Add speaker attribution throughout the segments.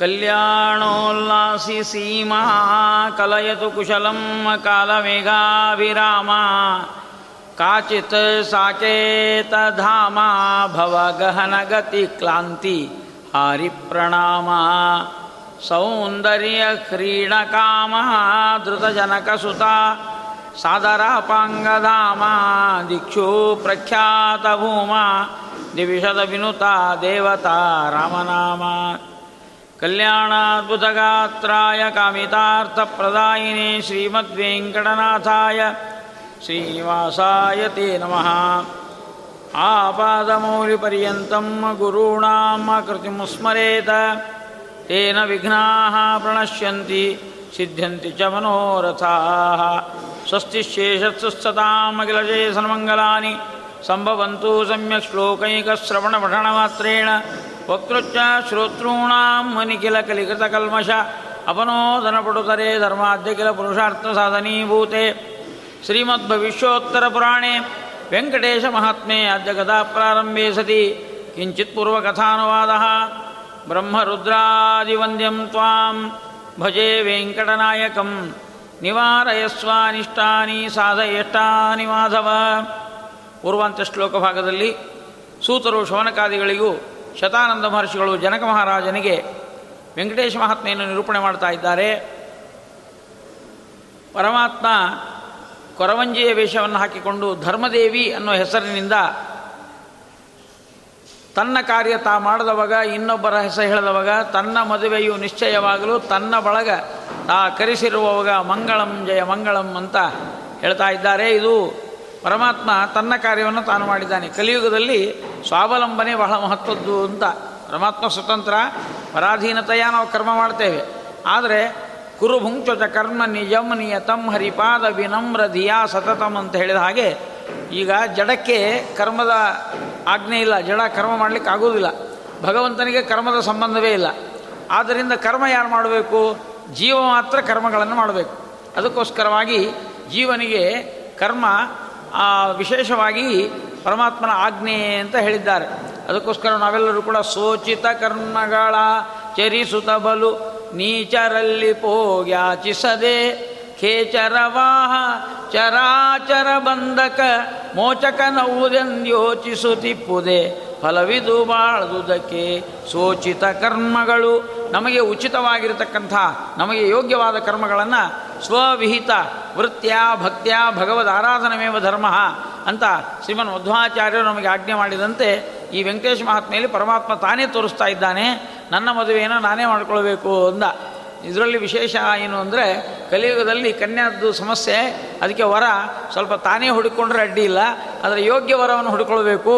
Speaker 1: कल्याणोल्लासि सीमा कलयतु कुशलं कालमेघाभिरामा काचित् साकेतधामा भवगहनगतिक्लान्ति हरिप्रणामा सौन्दर्यक्रीडकामा धृतजनकसुता सादरापाङ्गधामा दिक्षु प्रख्यातभूमा दिविशदविनुता देवता रामनामा। कल्याणाद्भुतगात्राय कामितार्थप्रदायिने श्रीमद्वेङ्कटनाथाय श्रीनिवासाय ते नमः। आपादमौलिपर्यन्तं गुरूणां कृतिं स्मरेत तेन विघ्नाः प्रणश्यन्ति सिद्ध्यन्ति च मनोरथाः। स्वस्तिशेषत्सुस्ततामखिलजयसन्मङ्गलानि सम्भवन्तु सम्यक् श्लोकैकश्रवणपठनमात्रेण वक्तृच्च श्रोतॄणां मुनिखिलकलिकृतकल्मष अपनोदनपटुतरे धर्माद्य किल पुरुषार्थसाधनीभूते श्रीमद्भविष्योत्तरपुराणे वेङ्कटेशमहात्मे अद्य गदाप्रारम्भे सति किञ्चित्पूर्वकथानुवादः ब्रह्मरुद्रादिवन्द्यं त्वां भजे वेङ्कटनायकं ನಿವಾರಯಸ್ವಾನಿಷ್ಟಾನಿ ಸಾಧಯಷ್ಟಾನಿ ಮಾಧವ ಪೂರ್ವಾಂತ ಶ್ಲೋಕ ಭಾಗದಲ್ಲಿ ಸೂತರು ಶವನಕಾದಿಗಳಿಗೂ ಶತಾನಂದ ಮಹರ್ಷಿಗಳು ಜನಕ ಮಹಾರಾಜನಿಗೆ ವೆಂಕಟೇಶ ಮಹಾತ್ಮೆಯನ್ನು ನಿರೂಪಣೆ ಮಾಡ್ತಾ ಇದ್ದಾರೆ. ಪರಮಾತ್ಮ ಕೊರವಂಜಿಯ ವೇಷವನ್ನು ಹಾಕಿಕೊಂಡು ಧರ್ಮದೇವಿ ಅನ್ನೋ ಹೆಸರಿನಿಂದ ತನ್ನ ಕಾರ್ಯ ತಾ ಮಾಡಿದವಾಗ, ಇನ್ನೊಬ್ಬರ ಹೆಸರು ಹೇಳಿದವಾಗ, ತನ್ನ ಮದುವೆಯು ನಿಶ್ಚಯವಾಗಲು ತನ್ನ ಬಳಗ ತಾ ಕರೆಸಿರುವವಾಗ ಮಂಗಳಂ ಜಯ ಮಂಗಳಂ ಅಂತ ಹೇಳ್ತಾ ಇದ್ದಾರೆ. ಇದು ಪರಮಾತ್ಮ ತನ್ನ ಕಾರ್ಯವನ್ನು ತಾನು ಮಾಡಿದ್ದಾನೆ. ಕಲಿಯುಗದಲ್ಲಿ ಸ್ವಾವಲಂಬನೆ ಬಹಳ ಮಹತ್ವದ್ದು ಅಂತ. ಪರಮಾತ್ಮ ಸ್ವತಂತ್ರ, ಪರಾಧೀನತೆಯ ನಾವು ಕರ್ಮ ಮಾಡ್ತೇವೆ. ಆದರೆ ಕುರುಭುಂಚೊತ ಕರ್ಮ ನಿಜಂ ನಿಯತಂ ಹರಿಪಾದ ವಿನಮ್ರ ಧಿಯಾ ಸತತಂ ಅಂತ ಹೇಳಿದ ಹಾಗೆ ಈಗ ಜಡಕ್ಕೆ ಕರ್ಮದ ಆಜ್ಞೆ ಇಲ್ಲ. ಜಡ ಕರ್ಮ ಮಾಡಲಿಕ್ಕೆ ಆಗೋದಿಲ್ಲ ಭಗವಂತನಿಗೆ ಕರ್ಮದ ಸಂಬಂಧವೇ ಇಲ್ಲ. ಆದ್ದರಿಂದ ಕರ್ಮ ಯಾರು ಮಾಡಬೇಕು? ಜೀವ ಮಾತ್ರ ಕರ್ಮಗಳನ್ನು ಮಾಡಬೇಕು. ಅದಕ್ಕೋಸ್ಕರವಾಗಿ ಜೀವನಿಗೆ ಕರ್ಮ ವಿಶೇಷವಾಗಿ ಪರಮಾತ್ಮನ ಆಜ್ಞೆ ಅಂತ ಹೇಳಿದ್ದಾರೆ. ಅದಕ್ಕೋಸ್ಕರ ನಾವೆಲ್ಲರೂ ಕೂಡ ಸೋಚಿತ ಕರ್ಮಗಳ ಚರಿಸುತ್ತ ಬಲು ನೀಚರಲ್ಲಿ ಪೋಗ್ಯಾಚಿಸದೆ ಖೇಚರವಾಹ ಚರಾಚರ ಬಂಧಕ ಮೋಚಕನವುದೆಂದ್ಯೋಚಿಸುತ್ತಿಪ್ಪುದೆ ಫಲವಿದು ಬಾಳದುದಕ್ಕೆ ಸೋಚಿತ ಕರ್ಮಗಳು ನಮಗೆ ಉಚಿತವಾಗಿರತಕ್ಕಂಥ, ನಮಗೆ ಯೋಗ್ಯವಾದ ಕರ್ಮಗಳನ್ನು ಸ್ವವಿಹಿತ ವೃತ್ಯ ಭಕ್ತ್ಯ ಭಗವದ್ ಆರಾಧನಮೇವ ಧರ್ಮ ಅಂತ ಶ್ರೀಮನ್ ಮಧ್ವಾಚಾರ್ಯರು ನಮಗೆ ಆಜ್ಞೆ ಮಾಡಿದಂತೆ ಈ ವೆಂಕಟೇಶ ಮಹಾತ್ಮೆಯಲ್ಲಿ ಪರಮಾತ್ಮ ತಾನೇ ತೋರಿಸ್ತಾ ಇದ್ದಾನೆ, ನನ್ನ ಮದುವೆಯನ್ನು ನಾನೇ ಮಾಡಿಕೊಳ್ಬೇಕು ಅಂದ. ಇದರಲ್ಲಿ ವಿಶೇಷ ಏನು ಅಂದರೆ, ಕಲಿಯುಗದಲ್ಲಿ ಕನ್ಯಾದ್ದು ಸಮಸ್ಯೆ, ಅದಕ್ಕೆ ವರ ಸ್ವಲ್ಪ ತಾನೇ ಹುಡುಕೊಂಡ್ರೆ ಅಡ್ಡಿ ಇಲ್ಲ, ಆದರೆ ಯೋಗ್ಯ ವರವನ್ನು ಹುಡುಕೊಳ್ಬೇಕು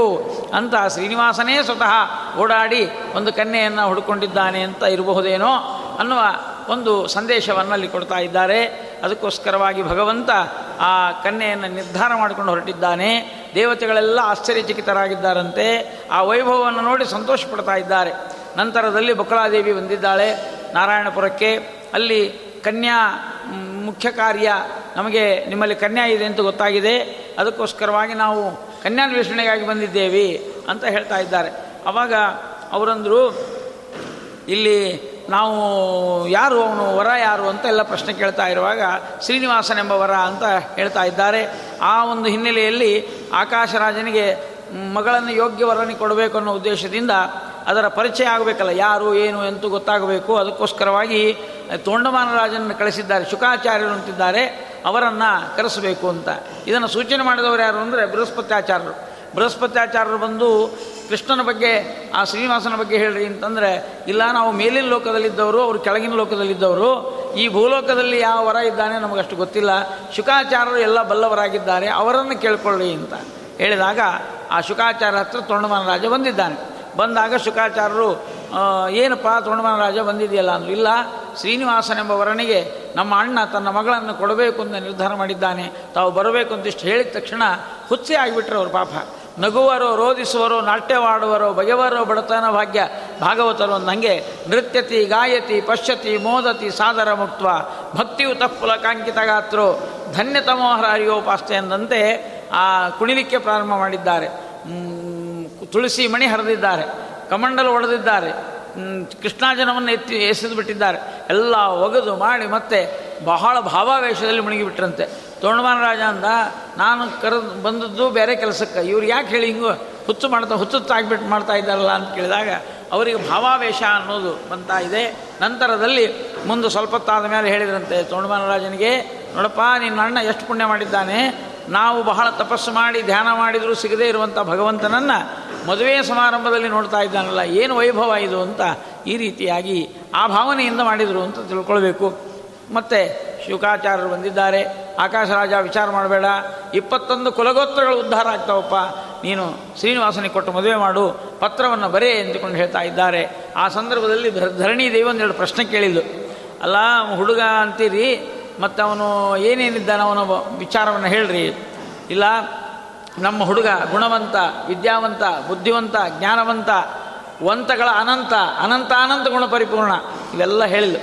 Speaker 1: ಅಂತ ಶ್ರೀನಿವಾಸನೇ ಸ್ವತಃ ಓಡಾಡಿ ಒಂದು ಕನ್ಯೆಯನ್ನು ಹುಡುಕೊಂಡಿದ್ದಾನೆ ಅಂತ ಇರಬಹುದೇನೋ ಅನ್ನುವ ಒಂದು ಸಂದೇಶವನ್ನು ಅಲ್ಲಿ ಕೊಡ್ತಾ ಇದ್ದಾರೆ. ಅದಕ್ಕೋಸ್ಕರವಾಗಿ ಭಗವಂತ ಆ ಕನ್ಯೆಯನ್ನು ನಿರ್ಧಾರ ಮಾಡಿಕೊಂಡು ಹೊರಟಿದ್ದಾನೆ. ದೇವತೆಗಳೆಲ್ಲ ಆಶ್ಚರ್ಯಚಕಿತರಾಗಿದ್ದಾರಂತೆ. ಆ ವೈಭವವನ್ನು ನೋಡಿ ಸಂತೋಷ ಪಡ್ತಾ ಇದ್ದಾರೆ. ನಂತರದಲ್ಲಿ ಬಕುಳಾದೇವಿ ಬಂದಿದ್ದಾಳೆ ನಾರಾಯಣಪುರಕ್ಕೆ. ಅಲ್ಲಿ ಕನ್ಯಾ ಮುಖ್ಯ ಕಾರ್ಯ ನಮಗೆ ನಿಮ್ಮಲ್ಲಿ ಕನ್ಯಾ ಇದೆ ಅಂತ ಗೊತ್ತಾಗಿದೆ. ಅದಕ್ಕೋಸ್ಕರವಾಗಿ ನಾವು ಕನ್ಯಾನ್ವೇಷಣೆಗಾಗಿ ಬಂದಿದ್ದೇವೆ ಅಂತ ಹೇಳ್ತಾ ಇದ್ದಾರೆ. ಆವಾಗ ಅವರಂದರು, ಇಲ್ಲಿ ನಾವು ಯಾರು ಅವನು ವರ ಯಾರು ಅಂತ ಎಲ್ಲ ಪ್ರಶ್ನೆ ಕೇಳ್ತಾ ಇರುವಾಗ ಶ್ರೀನಿವಾಸನೆಂಬ ವರ ಅಂತ ಹೇಳ್ತಾ ಇದ್ದಾರೆ. ಆ ಒಂದು ಹಿನ್ನೆಲೆಯಲ್ಲಿ ಆಕಾಶರಾಜನಿಗೆ ಮಗಳನ್ನು ಯೋಗ್ಯ ವರನಿ ಕೊಡಬೇಕು ಅನ್ನೋ ಉದ್ದೇಶದಿಂದ ಅದರ ಪರಿಚಯ ಆಗಬೇಕಲ್ಲ, ಯಾರು, ಏನು, ಎಂತೂ ಗೊತ್ತಾಗಬೇಕು. ಅದಕ್ಕೋಸ್ಕರವಾಗಿ ತೋಂಡಮಾನರಾಜನನ್ನು ಕಳಿಸಿದ್ದಾರೆ ಶುಕಾಚಾರ್ಯರು ಅಂತಿದ್ದಾರೆ, ಅವರನ್ನು ಕರೆಸಬೇಕು ಅಂತ. ಇದನ್ನು ಸೂಚನೆ ಮಾಡಿದವರು ಯಾರು ಅಂದರೆ ಬೃಹಸ್ಪತ್ಯಾಚಾರ್ಯರು. ಬೃಹಸ್ಪತ್ಯಾಚಾರ್ಯರು ಬಂದು ಕೃಷ್ಣನ ಬಗ್ಗೆ, ಆ ಶ್ರೀನಿವಾಸನ ಬಗ್ಗೆ ಹೇಳ್ರಿ ಅಂತಂದರೆ, ಇಲ್ಲ ನಾವು ಮೇಲಿನ ಲೋಕದಲ್ಲಿದ್ದವರು, ಅವರು ಕೆಳಗಿನ ಲೋಕದಲ್ಲಿದ್ದವರು, ಈ ಭೂಲೋಕದಲ್ಲಿ ಯಾವ ವರ ಇದ್ದಾನೆ ನಮಗಷ್ಟು ಗೊತ್ತಿಲ್ಲ. ಶುಕಾಚಾರ್ಯರು ಎಲ್ಲ ಬಲ್ಲವರಾಗಿದ್ದಾರೆ, ಅವರನ್ನು ಕೇಳಿಕೊಳ್ಳಿ ಅಂತ ಹೇಳಿದಾಗ ಆ ಶುಕಾಚಾರ್ಯ ಹತ್ರ ತೊಂಡಮಾನ ರಾಜ ಬಂದಿದ್ದಾನೆ. ಬಂದಾಗ ಶುಕಾಚಾರ್ಯರು ಏನಪ್ಪ ತೋಣಮಾನ ರಾಜ ಬಂದಿದೆಯಲ್ಲ ಅಂದರು ಇಲ್ಲ ಶ್ರೀನಿವಾಸನೆಂಬ ವರನಿಗೆ ನಮ್ಮ ಅಣ್ಣ ತನ್ನ ಮಗಳನ್ನು ಕೊಡಬೇಕು ಅಂತ ನಿರ್ಧಾರ ಮಾಡಿದ್ದಾನೆ, ತಾವು ಬರಬೇಕು ಅಂತಿಷ್ಟು ಹೇಳಿದ ತಕ್ಷಣ ಹುಚ್ಚೆ ಆಗಿಬಿಟ್ರು ಅವರು ಪಾಪ. ನಗುವರೋ ರೋಧಿಸುವರೋ ನಾಟ್ಯವಾಡುವರೋ, ಬಗೆವರೋ ಬಡತನ ಭಾಗ್ಯ ಭಾಗವತರು ಅಂದಂಗೆ ನೃತ್ಯತಿ, ಗಾಯತಿ, ಪಶ್ಯತಿ, ಮೋದತಿ, ಸಾದರ ಮುಕ್ತ್ವ ಭಕ್ತಿಯುತ ಪುಲಕಾಂಕಿತ ಗಾತ್ರೋ, ಧನ್ಯತಮೋಹರ ಹರಿಯೋಪಾಸ್ತೆ ಎಂದಂತೆ ಆ ಕುಣಿಲಿಕ್ಕೆ ಪ್ರಾರಂಭ ಮಾಡಿದ್ದಾರೆ. ತುಳಸಿ ಮಣಿ ಹರಿದಿದ್ದಾರೆ, ಕಮಂಡಲು ಒಡೆದಿದ್ದಾರೆ ಕೃಷ್ಣಾಜನವನ್ನು ಎತ್ತಿ ಎಸೆದು ಬಿಟ್ಟಿದ್ದಾರೆ. ಎಲ್ಲ ಒಗೆದು ಮಾಡಿ ಮತ್ತೆ ಬಹಳ ಭಾವಾವೇಶದಲ್ಲಿ ಮುಳುಗಿಬಿಟ್ರಂತೆ ತೋಣಮಾನ ರಾಜ ಅಂದ, ನಾನು ಕರೆದು ಬಂದದ್ದು ಬೇರೆ ಕೆಲಸಕ್ಕೆ. ಇವ್ರು ಯಾಕೆ ಹೇಳಿ ಹಿಂಗು ಹುಚ್ಚು ಮಾಡ್ತಾ ಹುಚ್ಚುತ್ತಾಗ್ಬಿಟ್ಟು ಮಾಡ್ತಾ ಇದ್ದಾರಲ್ಲ ಅಂತ ಕೇಳಿದಾಗ, ಅವರಿಗೆ ಭಾವಾವೇಶ ಅನ್ನೋದು ಬಂತಾ ಇದೆ. ನಂತರದಲ್ಲಿ ಮುಂದೆ ಸ್ವಲ್ಪ ಹೊತ್ತಾದ ಮೇಲೆ ಹೇಳಿದ್ರಂತೆ ತೋಣಮಾನ ರಾಜನಿಗೆ, ನೋಡಪ್ಪ, ನಿನ್ನ ಅಣ್ಣ ಎಷ್ಟು ಪುಣ್ಯ ಮಾಡಿದ್ದಾನೆ. ನಾವು ಬಹಳ ತಪಸ್ಸು ಮಾಡಿ, ಧ್ಯಾನ ಮಾಡಿದರೂ ಸಿಗದೇ ಇರುವಂಥ ಭಗವಂತನನ್ನು ಮದುವೆ ಸಮಾರಂಭದಲ್ಲಿ ನೋಡ್ತಾ ಇದ್ದಾನಲ್ಲ, ಏನು ವೈಭವ ಇದು ಅಂತ ಈ ರೀತಿಯಾಗಿ ಆ ಭಾವನೆಯಿಂದ ಮಾಡಿದರು ಅಂತ ತಿಳ್ಕೊಳ್ಬೇಕು. ಮತ್ತು ಶುಕಾಚಾರ್ಯರು ಬಂದಿದ್ದಾರೆ. ಆಕಾಶರಾಜ ವಿಚಾರ ಮಾಡಬೇಡ. ಇಪ್ಪತ್ತೊಂದು ಕುಲಗೋತ್ರಗಳು ಉದ್ಧಾರ ಆಗ್ತಾವಪ್ಪ. ನೀನು ಶ್ರೀನಿವಾಸನಿಗೆ ಕೊಟ್ಟು ಮದುವೆ ಮಾಡು. ಪತ್ರವನ್ನು ಬರೇ ಎಂದುಕೊಂಡು ಹೇಳ್ತಾ ಇದ್ದಾರೆ. ಆ ಸಂದರ್ಭದಲ್ಲಿ ಧರಣಿ ದೇವಿ ಒಂದೆರಡು ಪ್ರಶ್ನೆ ಕೇಳಿದ್ದು ಅಲ್ಲ ಹುಡುಗ ಅಂತೀರಿ? ಮತ್ತು ಅವನು ಏನೇನಿದ್ದಾನೆ ಅವನ ವಿಚಾರವನ್ನು ಹೇಳ್ರಿ. ಇಲ್ಲ, ನಮ್ಮ ಹುಡುಗ ಗುಣವಂತ, ವಿದ್ಯಾವಂತ, ಬುದ್ಧಿವಂತ, ಜ್ಞಾನವಂತ, ವಂತಗಳ ಅನಂತ ಅನಂತ ಅನಂತ ಗುಣ ಪರಿಪೂರ್ಣ ಇವೆಲ್ಲ ಹೇಳಿದ್ಲು.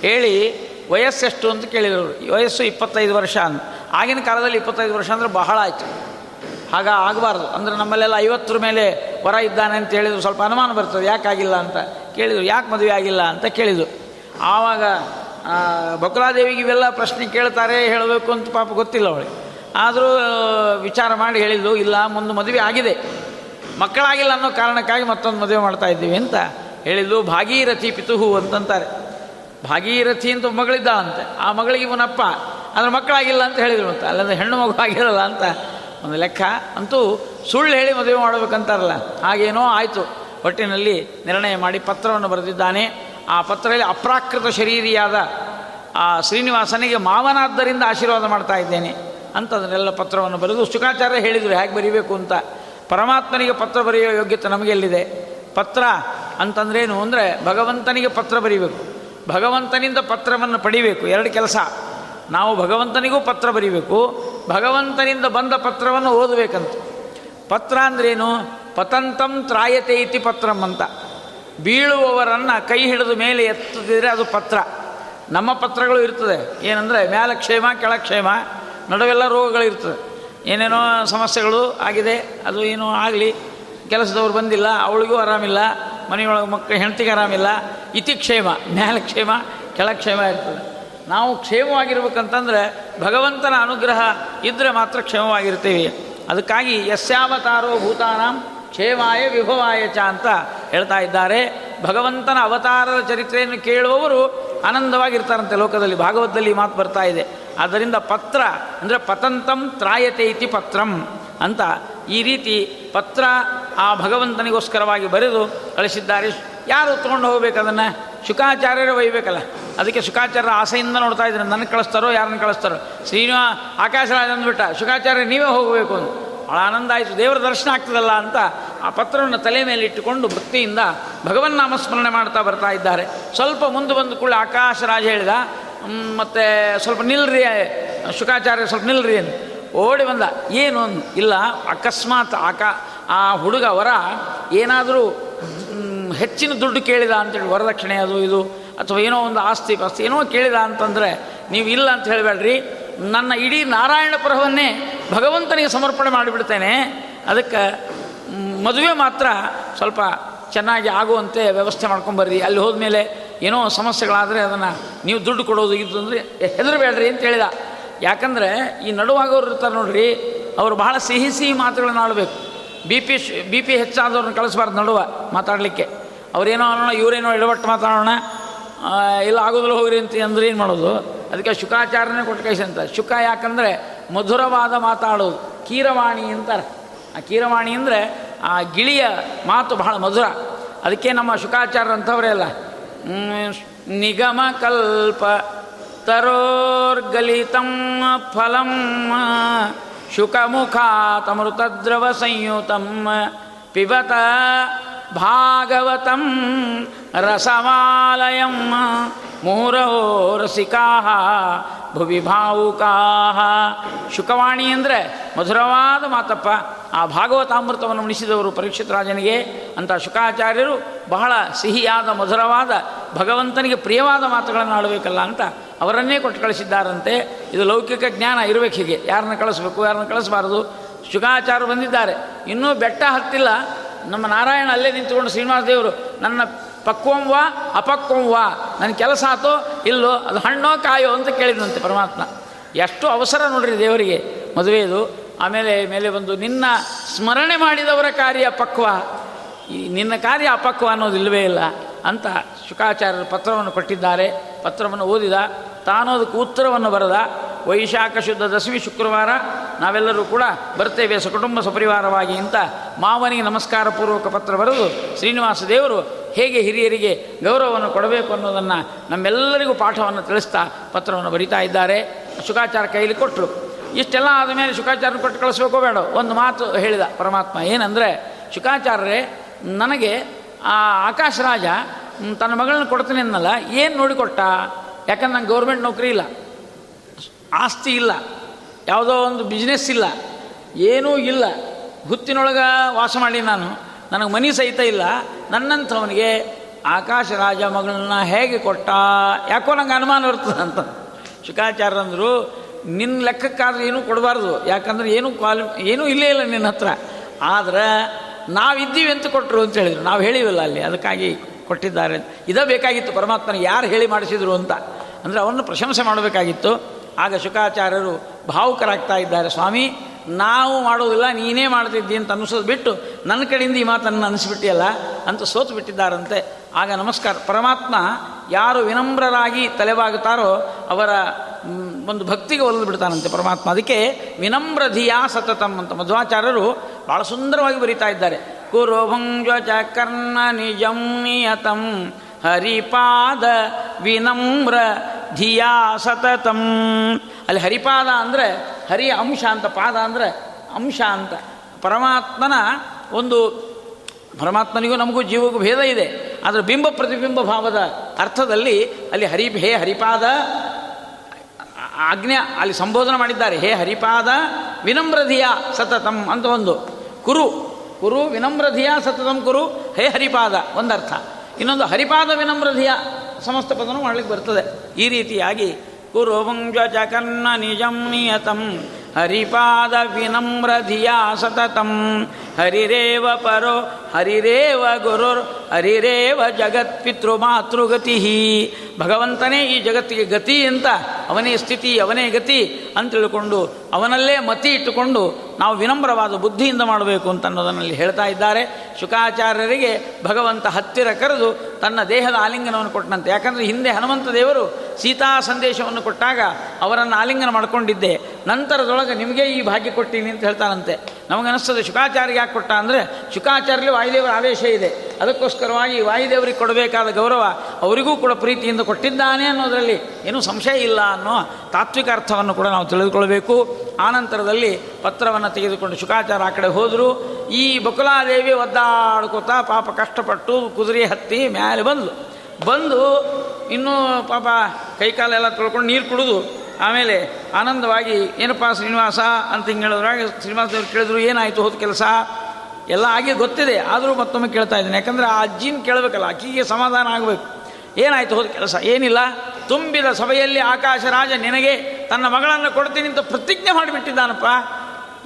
Speaker 1: ಹೇಳಿ ವಯಸ್ಸೆಷ್ಟು ಅಂತ ಕೇಳಿದರು ವಯಸ್ಸು ಇಪ್ಪತ್ತೈದು ವರ್ಷ ಅಂತ ಆಗಿನ ಕಾಲದಲ್ಲಿ ಇಪ್ಪತ್ತೈದು ವರ್ಷ ಅಂದರೆ ಬಹಳ ಆಯಿತು. ಆಗ ಆಗಬಾರ್ದು. ಅಂದರೆ ನಮ್ಮಲ್ಲೆಲ್ಲ ಐವತ್ತರ ಮೇಲೆ ವರ ಇದ್ದಾನೆ ಅಂತ ಹೇಳಿದ್ರು ಸ್ವಲ್ಪ ಅನುಮಾನ ಬರ್ತದೆ. ಯಾಕಾಗಿಲ್ಲ ಅಂತ ಕೇಳಿದರು. ಯಾಕೆ ಮದುವೆ ಆಗಿಲ್ಲ ಅಂತ ಕೇಳಿದರು. ಆವಾಗ ಬಕುಲಾದೇವಿಗೆ ಇವೆಲ್ಲ ಪ್ರಶ್ನೆ ಕೇಳ್ತಾರೆ, ಹೇಳಬೇಕು ಅಂತ ಪಾಪ ಗೊತ್ತಿಲ್ಲ ಅವಳಿಗೆ ಆದರೂ, ವಿಚಾರ ಮಾಡಿ ಹೇಳಿದ್ದು ಇಲ್ಲ, ಮುಂದೆ ಮದುವೆ ಆಗಿದೆ. ಮಕ್ಕಳಾಗಿಲ್ಲ ಅನ್ನೋ ಕಾರಣಕ್ಕಾಗಿ ಮತ್ತೊಂದು ಮದುವೆ ಮಾಡ್ತಾ ಇದ್ದೀವಿ ಅಂತ ಹೇಳಿದ್ದು ಭಾಗೀರಥಿ ಪಿತುಹು ಅಂತಂತಾರೆ. ಭಾಗೀರಥಿ ಅಂತ ಮಗಳಿದ್ದ ಅಂತೆ ಆ ಮಗಳಿಗೆ ಇವನಪ್ಪ ಅದ್ರ ಮಕ್ಕಳಾಗಿಲ್ಲ ಅಂತ ಹೇಳಿದ್ರು ಅಂತ ಅಲ್ಲಂದ್ರೆ ಹೆಣ್ಣು ಮಗು ಆಗಿರಲ್ಲ ಅಂತ ಒಂದು ಲೆಕ್ಕ. ಅಂತೂ ಸುಳ್ಳು ಹೇಳಿ ಮದುವೆ ಮಾಡಬೇಕಂತಾರಲ್ಲ. ಹಾಗೇನೋ ಆಯಿತು. ಒಟ್ಟಿನಲ್ಲಿ ನಿರ್ಣಯ ಮಾಡಿ ಪತ್ರವನ್ನು ಬರೆದಿದ್ದಾನೆ. ಆ ಪತ್ರದಲ್ಲಿ ಅಪ್ರಾಕೃತ ಶರೀರಿಯಾದ ಆ ಶ್ರೀನಿವಾಸನಿಗೆ ಮಾವನಾದ್ದರಿಂದ ಆಶೀರ್ವಾದ ಮಾಡ್ತಾ ಇದ್ದೇನೆ. ಅಂತ ಅದನ್ನೆಲ್ಲ ಪತ್ರವನ್ನು ಬರೆದು ಶುಕಾಚಾರ್ಯ ಹೇಳಿದರು. ಹೇಗೆ ಬರೀಬೇಕು ಅಂತ. ಪರಮಾತ್ಮನಿಗೆ ಪತ್ರ ಬರೆಯೋ ಯೋಗ್ಯತೆ ನಮಗೆ ಎಲ್ಲಿದೆ ಪತ್ರ ಅಂತಂದ್ರೇನು? ಅಂದರೆ ಭಗವಂತನಿಗೆ ಪತ್ರ ಬರೀಬೇಕು. ಭಗವಂತನಿಂದ ಪತ್ರವನ್ನು ಪಡಿಬೇಕು. ಎರಡು ಕೆಲಸ. ನಾವು ಭಗವಂತನಿಗೂ ಪತ್ರ ಬರೀಬೇಕು. ಭಗವಂತನಿಂದ ಬಂದ ಪತ್ರವನ್ನು ಓದಬೇಕಂತ. ಪತ್ರ ಅಂದ್ರೇನು? ಪತಂತಂ ತ್ರಾಯತೆ ಇತಿ ಪತ್ರಂ ಅಂತ. ಬೀಳುವವರನ್ನು ಕೈ ಹಿಡಿದು ಮೇಲೆ ಎತ್ತದಿದ್ರೆ ಅದು ಪತ್ರ. ನಮ್ಮ ಪತ್ರಗಳು ಇರ್ತದೆ. ಏನಂದರೆ ಮ್ಯಾಲ ಕ್ಷೇಮ ಕೆಳಕ್ಷೇಮ, ನಡುವೆಲ್ಲ ರೋಗಗಳಿರ್ತದೆ ಏನೇನೋ ಸಮಸ್ಯೆಗಳು ಆಗಿದೆ, ಅದು ಏನೋ ಆಗಲಿ, ಕೆಲಸದವ್ರು ಬಂದಿಲ್ಲ, ಅವಳಿಗೂ ಆರಾಮಿಲ್ಲ ಮನೆಯೊಳಗೆ ಮಕ್ಕಳು ಹೆಂಡತಿಗೆ ಆರಾಮಿಲ್ಲ ಇತಿ ಕ್ಷೇಮ ಮ್ಯಾಲ ಕ್ಷೇಮ ಕೆಳಕ್ಷೇಮ ಇರ್ತದೆ. ನಾವು ಕ್ಷೇಮವಾಗಿರ್ಬೇಕಂತಂದ್ರೆ ಭಗವಂತನ ಅನುಗ್ರಹ ಇದ್ದರೆ ಮಾತ್ರ ಕ್ಷೇಮವಾಗಿರ್ತೀವಿ. ಅದಕ್ಕಾಗಿ ಯಸ್ಯಾವತಾರೋ ಭೂತಾನಾಂ ಕ್ಷೇಮಾಯ ವಿಭವಾಯ ಚ ಅಂತ ಹೇಳ್ತಾ ಇದ್ದಾರೆ. ಭಗವಂತನ ಅವತಾರದ ಚರಿತ್ರೆಯನ್ನು ಕೇಳುವವರು ಆನಂದವಾಗಿರ್ತಾರಂತೆ ಲೋಕದಲ್ಲಿ, ಭಾಗವತದಲ್ಲಿ ಮಾತು ಬರ್ತಾ ಇದೆ. ಆದ್ದರಿಂದ ಪತ್ರ ಅಂದರೆ ಪತಂತಂ ತ್ರಾಯತೆ ಇತಿ ಪತ್ರಂ ಅಂತ ಈ ರೀತಿ ಪತ್ರ ಆ ಭಗವಂತನಿಗೋಸ್ಕರವಾಗಿ ಬರೆದು ಕಳಿಸಿದ್ದಾರೆ. ಯಾರು ತೊಗೊಂಡು ಹೋಗಬೇಕು ಅದನ್ನು? ಶುಕಾಚಾರ್ಯರು ಒಯ್ಯಬೇಕಲ್ಲ ಅದಕ್ಕೆ ಶುಕಾಚಾರ್ಯರ ಆಸೆಯಿಂದ ನೋಡ್ತಾ ಇದ್ದಾರೆ. ನನಗೆ ಕಳಿಸ್ತಾರೋ, ಯಾರನ್ನು ಕಳಿಸ್ತಾರೋ? ಶ್ರೀನಿವಾ, ಆಕಾಶರಾಜ ಅಂದ್ಬಿಟ್ಟ ಶುಕಾಚಾರ್ಯ ನೀವೇ ಹೋಗಬೇಕು ಅಂತ. ಭಾಳ ಆನಂದ ಆಯಿತು. ದೇವರ ದರ್ಶನ ಆಗ್ತದಲ್ಲ ಅಂತ ಆ ಪತ್ರವನ್ನು ತಲೆ ಮೇಲೆ ಇಟ್ಟುಕೊಂಡು ಭಕ್ತಿಯಿಂದ ಭಗವನ್ ನಾಮಸ್ಮರಣೆ ಮಾಡ್ತಾ ಬರ್ತಾ ಇದ್ದಾರೆ. ಸ್ವಲ್ಪ ಮುಂದೆ ಬಂದು ಕೂಡ ಆಕಾಶರಾಜ ಹೇಳಿದ ಮತ್ತು ಸ್ವಲ್ಪ ನಿಲ್ರಿ ಶುಕಾಚಾರ್ಯ ಸ್ವಲ್ಪ ನಿಲ್ರಿ ಅಂತ. ಓಡಿ ಬಂದ, ಏನು? ಇಲ್ಲ, ಅಕಸ್ಮಾತ್ ಆಕ ಆ ಹುಡುಗ ವರ, ಏನಾದರೂ ಹೆಚ್ಚಿನ ದುಡ್ಡು ಕೇಳಿದ ಅಂತೇಳಿ ವರದಕ್ಷಿಣೆ ಅದು ಇದು, ಅಥವಾ ಏನೋ ಒಂದು ಆಸ್ತಿ ಪಾಸ್ತಿ ಏನೋ ಕೇಳಿದ ಅಂತಂದರೆ, ನೀವು ಇಲ್ಲ ಅಂತ ಹೇಳಬೇಡ್ರಿ. ನನ್ನ ಇಡೀ ನಾರಾಯಣಪುರವನ್ನೇ ಭಗವಂತನಿಗೆ ಸಮರ್ಪಣೆ ಮಾಡಿಬಿಡ್ತೇನೆ. ಅದಕ್ಕೆ ಮದುವೆ ಮಾತ್ರ ಸ್ವಲ್ಪ ಚೆನ್ನಾಗಿ ಆಗುವಂತೆ ವ್ಯವಸ್ಥೆ ಮಾಡ್ಕೊಂಬರ್ರಿ. ಅಲ್ಲಿ ಹೋದ್ಮೇಲೆ ಏನೋ ಸಮಸ್ಯೆಗಳಾದರೆ ಅದನ್ನು ನೀವು ದುಡ್ಡು ಕೊಡೋದು ಇದು ಅಂದರೆ ಹೆದರಬೇಡ್ರಿ ಅಂತ ಹೇಳಿದ. ಯಾಕಂದರೆ, ಈ ನಡುವಾಗೋರು ಇರ್ತಾರೆ ನೋಡ್ರಿ, ಅವರು ಬಹಳ ಸಿಹಿ ಸಿಹಿ ಮಾತುಗಳನ್ನು ಆಡಬೇಕು ಬಿ ಪಿ ಬಿ ಪಿ ಹೆಚ್ಚಾದವ್ರನ್ನ ಕಳಿಸ್ಬಾರ್ದು ನಡುವ ಮಾತಾಡಲಿಕ್ಕೆ. ಅವರೇನೋ ಅನ್ನೋಣ, ಇವರೇನೋ ಎಡವಟ್ಟು ಮಾತಾಡೋಣ ಇಲ್ಲ ಆಗೋದಿಲ್ಲ ಹೋಗ್ರಿ ಅಂತ ಅಂದ್ರೆ ಏನು ಮಾಡೋದು? ಅದಕ್ಕೆ ಶುಕಾಚಾರನೇ ಕೊಟ್ಟು ಕೈಸಿ ಅಂತ ಶುಕ ಯಾಕಂದರೆ ಮಧುರವಾದ ಮಾತಾಡೋದು, ಕೀರವಾಣಿ ಅಂತಾರೆ. ಆ ಕೀರವಾಣಿ ಅಂದರೆ ಆ ಗಿಳಿಯ ಮಾತು ಬಹಳ ಮಧುರ. ಅದಕ್ಕೆ ನಮ್ಮ ಶುಕಾಚಾರ ಅಂತವರೇ ಅಲ್ಲ ನಿಗಮ ಕಲ್ಪ ತರೋರ್ಗಲಿತಂ ಫಲಂ शुकमुखातमृतद्रवसंयुतं पिबत भागवतं रसमालयं मूरो रसिकाः ಭುವಿ ಭಾವುಕಾ ಶುಕವಾಣಿ ಅಂದರೆ ಮಧುರವಾದ ಮಾತಪ್ಪ. ಆ ಭಾಗವತಾಮೃತವನ್ನು ಉಣಿಸಿದವರು ಪರೀಕ್ಷಿತ ರಾಜನಿಗೆ ಅಂತ ಶುಕಾಚಾರ್ಯರು ಬಹಳ ಸಿಹಿಯಾದ, ಮಧುರವಾದ, ಭಗವಂತನಿಗೆ ಪ್ರಿಯವಾದ ಮಾತುಗಳನ್ನು ಆಡಬೇಕಲ್ಲ ಅಂತ ಅವರನ್ನೇ ಕೊಟ್ಟು ಕಳಿಸಿದ್ದಾರಂತೆ. ಇದು ಲೌಕಿಕ ಜ್ಞಾನ ಇರಬೇಕು ಹೀಗೆ. ಯಾರನ್ನ ಕಳಿಸ್ಬೇಕು, ಯಾರನ್ನ ಕಳಿಸಬಾರದು? ಶುಕಾಚಾರ್ಯರು ಬಂದಿದ್ದಾರೆ. ಇನ್ನೂ ಬೆಟ್ಟ ಹತ್ತಿಲ್ಲ. ನಮ್ಮ ನಾರಾಯಣ ಅಲ್ಲೇ ನಿಂತುಕೊಂಡು ಶ್ರೀನಿವಾಸ ನನ್ನ ಪಕ್ವಂವಾ ಅಪಕ್ವಂವಾ ನನ್ನ ಕೆಲಸ ಆತೋ ಇಲ್ಲೋ, ಅದು ಹಣ್ಣೋ ಕಾಯೋ ಅಂತ ಕೇಳಿದಂತೆ ಪರಮಾತ್ಮ. ಎಷ್ಟು ಅವಸರ ನೋಡ್ರಿ ದೇವರಿಗೆ ಮದುವೆದು ಆಮೇಲೆ ಮೇಲೆ ಬಂದು, ನಿನ್ನ ಸ್ಮರಣೆ ಮಾಡಿದವರ ಕಾರ್ಯ ಪಕ್ವ ನಿನ್ನ ಕಾರ್ಯ ಅಪಕ್ವ ಅನ್ನೋದಿಲ್ಲವೇ ಇಲ್ಲ ಅಂತ ಶುಕಾಚಾರ್ಯರು ಪತ್ರವನ್ನು ಕೊಟ್ಟಿದ್ದಾರೆ. ಪತ್ರವನ್ನು ಓದಿದ, ತಾನು ಅದಕ್ಕೆ ಉತ್ತರವನ್ನು ಬರೆದ. ವೈಶಾಖ ಶುದ್ಧ ದಶಮಿ ಶುಕ್ರವಾರ ನಾವೆಲ್ಲರೂ ಕೂಡ ಬರ್ತೇವೆ ಸಕುಟುಂಬ ಸಪರಿವಾರವಾಗಿ ಅಂತ ಮಾವನಿಗೆ ನಮಸ್ಕಾರ ಪೂರ್ವಕ ಪತ್ರ ಬರೆದು ಶ್ರೀನಿವಾಸ ದೇವರು ಹೇಗೆ ಹಿರಿಯರಿಗೆ ಗೌರವವನ್ನು ಕೊಡಬೇಕು ಅನ್ನೋದನ್ನು ನಮ್ಮೆಲ್ಲರಿಗೂ ಪಾಠವನ್ನು ತಿಳಿಸ್ತಾ ಪತ್ರವನ್ನು ಬರಿತಾ ಇದ್ದಾರೆ. ಶುಕಾಚಾರ ಕೈಲಿ ಕೊಟ್ಟರು ಇಷ್ಟೆಲ್ಲ ಆದಮೇಲೆ ಶುಕಾಚಾರ ಕೊಟ್ಟು ಕಳಿಸ್ಬೇಕೋ ಬೇಡ. ಒಂದು ಮಾತು ಹೇಳಿದ ಪರಮಾತ್ಮ ಏನಂದರೆ, ಶುಕಾಚಾರ್ಯರೇ, ನನಗೆ ಆ ಆಕಾಶ ರಾಜ ತನ್ನ ಮಗಳನ್ನ ಕೊಡ್ತೀನಿ ಅನ್ನಲ್ಲ. ಏನು ನೋಡಿಕೊಟ್ಟ? ಯಾಕಂದ್ರೆ ನಂಗೆ ಗೌರ್ಮೆಂಟ್ ನೌಕರಿ ಇಲ್ಲ. ಆಸ್ತಿ ಇಲ್ಲ. ಯಾವುದೋ ಒಂದು ಬಿಸ್ನೆಸ್ ಇಲ್ಲ. ಏನೂ ಇಲ್ಲ. ಹುತ್ತಿನೊಳಗೆ ವಾಸ ಮಾಡಿ ನಾನು. ನನಗೆ ಮನಿ ಸಹಿತ ಇಲ್ಲ. ನನ್ನಂಥವನಿಗೆ ಆಕಾಶ ರಾಜ ಮಗಳನ್ನ ಹೇಗೆ ಕೊಟ್ಟ? ಯಾಕೋ ನಂಗೆ ಅನುಮಾನ ಬರ್ತದೆ ಅಂತ. ಶುಕಾಚಾರ್ಯರಂದರು ನಿನ್ನ ಲೆಕ್ಕಕ್ಕಾದ್ರೆ ಏನೂ ಕೊಡಬಾರ್ದು. ಯಾಕಂದ್ರೆ ಏನೂ ಕ್ವಾಲಿ, ಏನೂ ಇಲ್ಲೇ ಇಲ್ಲ ನಿನ್ನ ಹತ್ರ. ಆದ್ರೆ ನಾವಿದ್ದೀವಿ ಅಂತ ಕೊಟ್ಟರು ಅಂತ ಹೇಳಿದರು. ನಾವು ಹೇಳಿವಲ್ಲ ಅಲ್ಲಿ, ಅದಕ್ಕಾಗಿ ಕೊಟ್ಟಿದ್ದಾರೆ ಇದೇ ಬೇಕಾಗಿತ್ತು ಪರಮಾತ್ಮನ ಯಾರು ಹೇಳಿ ಮಾಡಿಸಿದ್ರು ಅಂತ. ಅಂದರೆ ಅವನ್ನ ಪ್ರಶಂಸೆ ಮಾಡಬೇಕಾಗಿತ್ತು. ಆಗ ಶುಕಾಚಾರ್ಯರು ಭಾವುಕರಾಗ್ತಾ ಇದ್ದಾರೆ, ಸ್ವಾಮಿ, ನಾವು ಮಾಡೋದಿಲ್ಲ, ನೀನೇ ಮಾಡ್ತಿದ್ದಿ ಅಂತ ಅನ್ನಿಸೋದು ಬಿಟ್ಟು ನನ್ನ ಕಡೆಯಿಂದ ಈ ಮಾತನ್ನು ಅನಿಸ್ಬಿಟ್ಟಿಯಲ್ಲ ಅಂತ ಸೋತು ಬಿಟ್ಟಿದ್ದಾರಂತೆ. ಆಗ ನಮಸ್ಕಾರ, ಪರಮಾತ್ಮ ಯಾರು ವಿನಮ್ರರಾಗಿ ತಲೆಬಾಗುತ್ತಾರೋ ಅವರ ಒಂದು ಭಕ್ತಿಗೆ ಒಲಿದು ಬಿಡ್ತಾನಂತೆ ಪರಮಾತ್ಮ. ಅದಕ್ಕೆ ವಿನಮ್ರ ಧಿಯಾ ಸತತಂ ಅಂತ ಮಧ್ವಾಚಾರ್ಯರು ಭಾಳ ಸುಂದರವಾಗಿ ಬರೀತಾ ಇದ್ದಾರೆ. ಕುರುಭಂಜ ಕರ್ಣ ನಿಜಂ ನಿಯತಂ ಹರಿಪಾದ ವಿನಮ್ರ ಧಿಯಾ ಸತತಂ ಅಲ್ಲಿ ಹರಿಪಾದ ಅಂದರೆ ಹರಿಯ ಅಂಶ ಅಂತ, ಪಾದ ಅಂದರೆ ಅಂಶ ಅಂತ. ಪರಮಾತ್ಮನ ಒಂದು, ಪರಮಾತ್ಮನಿಗೂ ನಮಗೂ ಜೀವಕ್ಕೂ ಭೇದ ಇದೆ. ಅದರ ಬಿಂಬ ಪ್ರತಿಬಿಂಬ ಭಾವದ ಅರ್ಥದಲ್ಲಿ ಅಲ್ಲಿ ಹರಿ, ಹೇ ಹರಿಪಾದ ಆಜ್ಞೆ, ಅಲ್ಲಿ ಸಂಬೋಧನೆ ಮಾಡಿದ್ದಾರೆ. ಹೇ ಹರಿಪಾದ ವಿನಮ್ರಧಿಯ ಸತತಂ ಅಂತ ಒಂದು ಕುರು ಕುರು ವಿನಮ್ರಧಿಯ ಸತತಂ ಕುರು, ಹೇ ಹರಿಪಾದ, ಒಂದರ್ಥ. ಇನ್ನೊಂದು ಹರಿಪಾದ ವಿನಮ್ರಧಿಯ ಸಮಸ್ತ ಪದನು ಮಾಡಲಿಕ್ಕೆ ಬರ್ತದೆ. ಈ ರೀತಿಯಾಗಿ ಕುರುವಂಜ ಕನ್ನ ನಿಜಂ ನಿಯತಂ ಹರಿಪಾದ ವಿನಮ್ರಧಿಯಾ ಸತತಂ ಹರಿರೇವ ಪರೋ, ಹರಿರೇವ ಗುರುರ್, ಹರಿರೇವ ಜಗತ್ಪಿತೃ ಮಾತೃಗತಿ ಭಗವಂತನೇ ಈ ಜಗತ್ತಿಗೆ ಗತಿ ಅಂತ, ಅವನೇ ಸ್ಥಿತಿ, ಅವನೇ ಗತಿ ಅಂತ ತಿಳ್ಕೊಂಡು, ಅವನಲ್ಲೇ ಮತಿ ಇಟ್ಟುಕೊಂಡು ನಾವು ವಿನಮ್ರವಾದ ಬುದ್ಧಿಯಿಂದ ಮಾಡಬೇಕು ಅಂತ ಅನ್ನೋದನ್ನಲ್ಲಿ ಹೇಳ್ತಾ ಇದ್ದಾರೆ. ಶುಕಾಚಾರ್ಯರಿಗೆ ಭಗವಂತ ಹತ್ತಿರ ಕರೆದು ತನ್ನ ದೇಹದ ಆಲಿಂಗನವನ್ನು ಕೊಟ್ಟನಂತೆ. ಯಾಕಂದರೆ ಹಿಂದೆ ಹನುಮಂತ ದೇವರು ಸೀತಾ ಸಂದೇಶವನ್ನು ಕೊಟ್ಟಾಗ ಅವರನ್ನು ಆಲಿಂಗನ ಮಾಡಿಕೊಂಡಿದ್ದೆ. ನಂತರದೊಳಗೆ ನಿಮಗೆ ಈ ಭಾಗ್ಯ ಕೊಟ್ಟೀನಿ ಅಂತ ಹೇಳ್ತಾರಂತೆ ನಮಗನಿಸ್ತದೆ ಶುಕಾಚಾರ್ಯ ಯಾಕೆ ಕೊಟ್ಟ ಅಂದರೆ ಶುಕಾಚಾರ್ಯಲ್ಲಿ ವಾಯುದೇವರ ಆದೇಶ ಇದೆ. ಅದಕ್ಕೋಸ್ಕರವಾಗಿ ವಾಯುದೇವರಿಗೆ ಕೊಡಬೇಕಾದ ಗೌರವ ಅವರಿಗೂ ಕೂಡ ಪ್ರೀತಿಯಿಂದ ಕೊಟ್ಟಿದ್ದಾನೆ ಅನ್ನೋದರಲ್ಲಿ ಏನೂ ಸಂಶಯ ಇಲ್ಲ ಅನ್ನೋ ತಾತ್ವಿಕ ಅರ್ಥವನ್ನು ಕೂಡ ನಾವು ತಿಳಿದುಕೊಳ್ಬೇಕು ಆನಂತರದಲ್ಲಿ ಪತ್ರವನ್ನು ತೆಗೆದುಕೊಂಡು ಶುಕಾಚಾರ ಆ ಕಡೆ ಹೋದರು. ಈ ಬಕುಲಾದೇವಿ ಒದ್ದಾಡ್ಕೋತಾ ಪಾಪ ಕಷ್ಟಪಟ್ಟು ಕುದುರೆ ಹತ್ತಿ ಮ್ಯಾಲೆ ಬಂದು ಬಂದು ಇನ್ನೂ ಪಾಪ ಕೈಕಾಲೆಲ್ಲ ತೊಳ್ಕೊಂಡು ನೀರು ಕುಡಿದು ಆಮೇಲೆ ಆನಂದವಾಗಿ, ಏನಪ್ಪ ಶ್ರೀನಿವಾಸ ಅಂತ ಹಿಂಗೆ ಹೇಳಿದ್ರಾಗ ಶ್ರೀನಿವಾಸದವ್ರು ಕೇಳಿದ್ರು, ಏನಾಯಿತು, ಹೋದ ಕೆಲಸ? ಎಲ್ಲ ಆಗಿ ಗೊತ್ತಿದೆ, ಆದರೂ ಮತ್ತೊಮ್ಮೆ ಕೇಳ್ತಾ ಇದ್ದೀನಿ. ಯಾಕಂದರೆ ಆ ಅಜ್ಜಿನ ಕೇಳಬೇಕಲ್ಲ, ಅಕ್ಕಿಗೆ ಸಮಾಧಾನ ಆಗಬೇಕು. ಏನಾಯಿತು, ಹೋದ ಕೆಲಸ? ಏನಿಲ್ಲ. ತುಂಬಿದ ಸಭೆಯಲ್ಲಿ ಆಕಾಶ ರಾಜ ನಿನಗೆ ತನ್ನ ಮಗಳನ್ನು ಕೊಡ್ತೀನಿ ಅಂತ ಪ್ರತಿಜ್ಞೆ ಮಾಡಿಬಿಟ್ಟಿದ್ದಾನಪ್ಪ.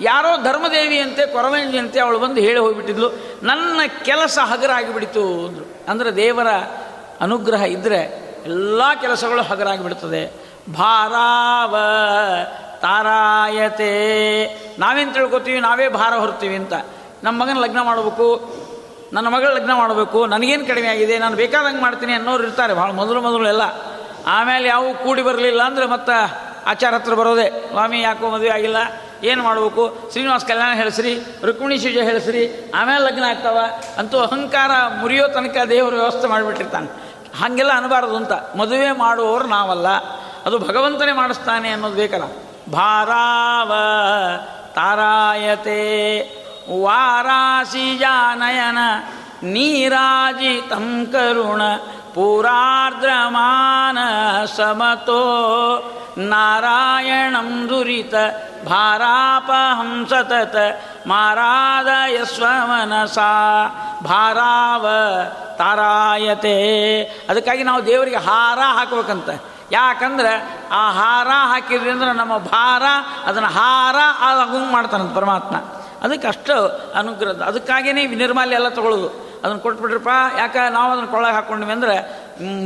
Speaker 1: ಯಾರೋ ಧರ್ಮದೇವಿಯಂತೆ ಕೊರವಂಜಿಯಂತೆ ಅವಳು ಬಂದು ಹೇಳಿ ಹೋಗಿಬಿಟ್ಟಿದ್ಲು. ನನ್ನ ಕೆಲಸ ಹಗರಾಗಿಬಿಡಿತು ಅಂದರು. ಅಂದರೆ ದೇವರ ಅನುಗ್ರಹ ಇದ್ದರೆ ಎಲ್ಲ ಕೆಲಸಗಳು ಹಗರಾಗಿಬಿಡ್ತದೆ. ಭಾರಾವ ತಾರಾಯತೆ. ನಾವೇನು ತಿಳ್ಕೊತೀವಿ? ನಾವೇ ಭಾರ ಹೊರ್ತೀವಿ ಅಂತ. ನಮ್ಮ ಮಗನ ಲಗ್ನ ಮಾಡಬೇಕು. ನನ್ನ ಮಗಳ ಲಗ್ನ ಮಾಡಬೇಕು. ನನಗೇನು ಕಡಿಮೆ ಆಗಿದೆ? ನಾನು ಬೇಕಾದಂಗೆ ಮಾಡ್ತೀನಿ ಅನ್ನೋರು ಇರ್ತಾರೆ. ಭಾಳ ಮೊದಲು ಮೊದಲು ಎಲ್ಲ ಆಮೇಲೆ ಯಾವ ಕೂಡಿ ಬರಲಿಲ್ಲ ಅಂದರೆ ಮತ್ತೆ ಆಚಾರ ಹತ್ರ ಬರೋದೆ. ಸ್ವಾಮಿ, ಯಾಕೋ ಮದುವೆ ಆಗಿಲ್ಲ? ಏನು ಮಾಡಬೇಕು? ಶ್ರೀನಿವಾಸ ಕಲ್ಯಾಣ ಹೇಳಿಸ್ರಿ, ರುಕ್ಮಿಣಿ ಶಿಜ ಹೇಳಿಸ್ರಿ, ಆಮೇಲೆ ಲಗ್ನ ಆಗ್ತಾವ. ಅಂತೂ ಅಹಂಕಾರ ಮುರಿಯೋ ತನಕ ದೇವರು ವ್ಯವಸ್ಥೆ ಮಾಡಿಬಿಟ್ಟಿರ್ತಾನೆ. ಹಾಗೆಲ್ಲ ಅನ್ನಬಾರದು ಅಂತ. ಮದುವೆ ಮಾಡುವವರು ನಾವಲ್ಲ. ಅದು ಭಗವಂತನೇ ಮಾಡಿಸ್ತಾನೆ ಅನ್ನೋದು ಬೇಕಲ್ಲ. ಭಾರಾವ ತಾರಾಯತೆ ವಾರಾಸಿ ಜಾನಯನ ನೀರಾಜಿತಂ ಕರುಣ ಪುರಾರ್ದ್ರಮಾನ ಸಮತೋ ನಾರಾಯಣಂ ದುರಿತ ಭಾರಾಪಹಂ ಸತತ ಮಾರಾದಯ ಸ್ವಮನಸಾ ಭಾರಾವ ತಾರಾಯತೆ. ಅದಕ್ಕಾಗಿ ನಾವು ದೇವರಿಗೆ ಹಾರ ಹಾಕ್ಬೇಕಂತ. ಯಾಕಂದ್ರೆ ಆ ಹಾರ ಹಾಕಿದ್ರಿ ಅಂದ್ರೆ ನಮ್ಮ ಭಾರ, ಅದನ್ನು ಹಾರ ಹಂಗೆ ಮಾಡ್ತಾನಂತ ಪರಮಾತ್ಮ. ಅದಕ್ಕೆ ಅಷ್ಟು ಅನುಗ್ರಹ ಅದಕ್ಕಾಗಿಯೇ ನಿರ್ಮಾಲ್ಯ ಎಲ್ಲ ತಗೊಳ್ಳೋದು ಅದನ್ನು ಕೊಟ್ಬಿಟ್ರಪ್ಪ, ಯಾಕೆ ನಾವು ಅದನ್ನು ಕೊಳ್ಳಗೆ ಹಾಕ್ಕೊಂಡ್ವಿ ಅಂದರೆ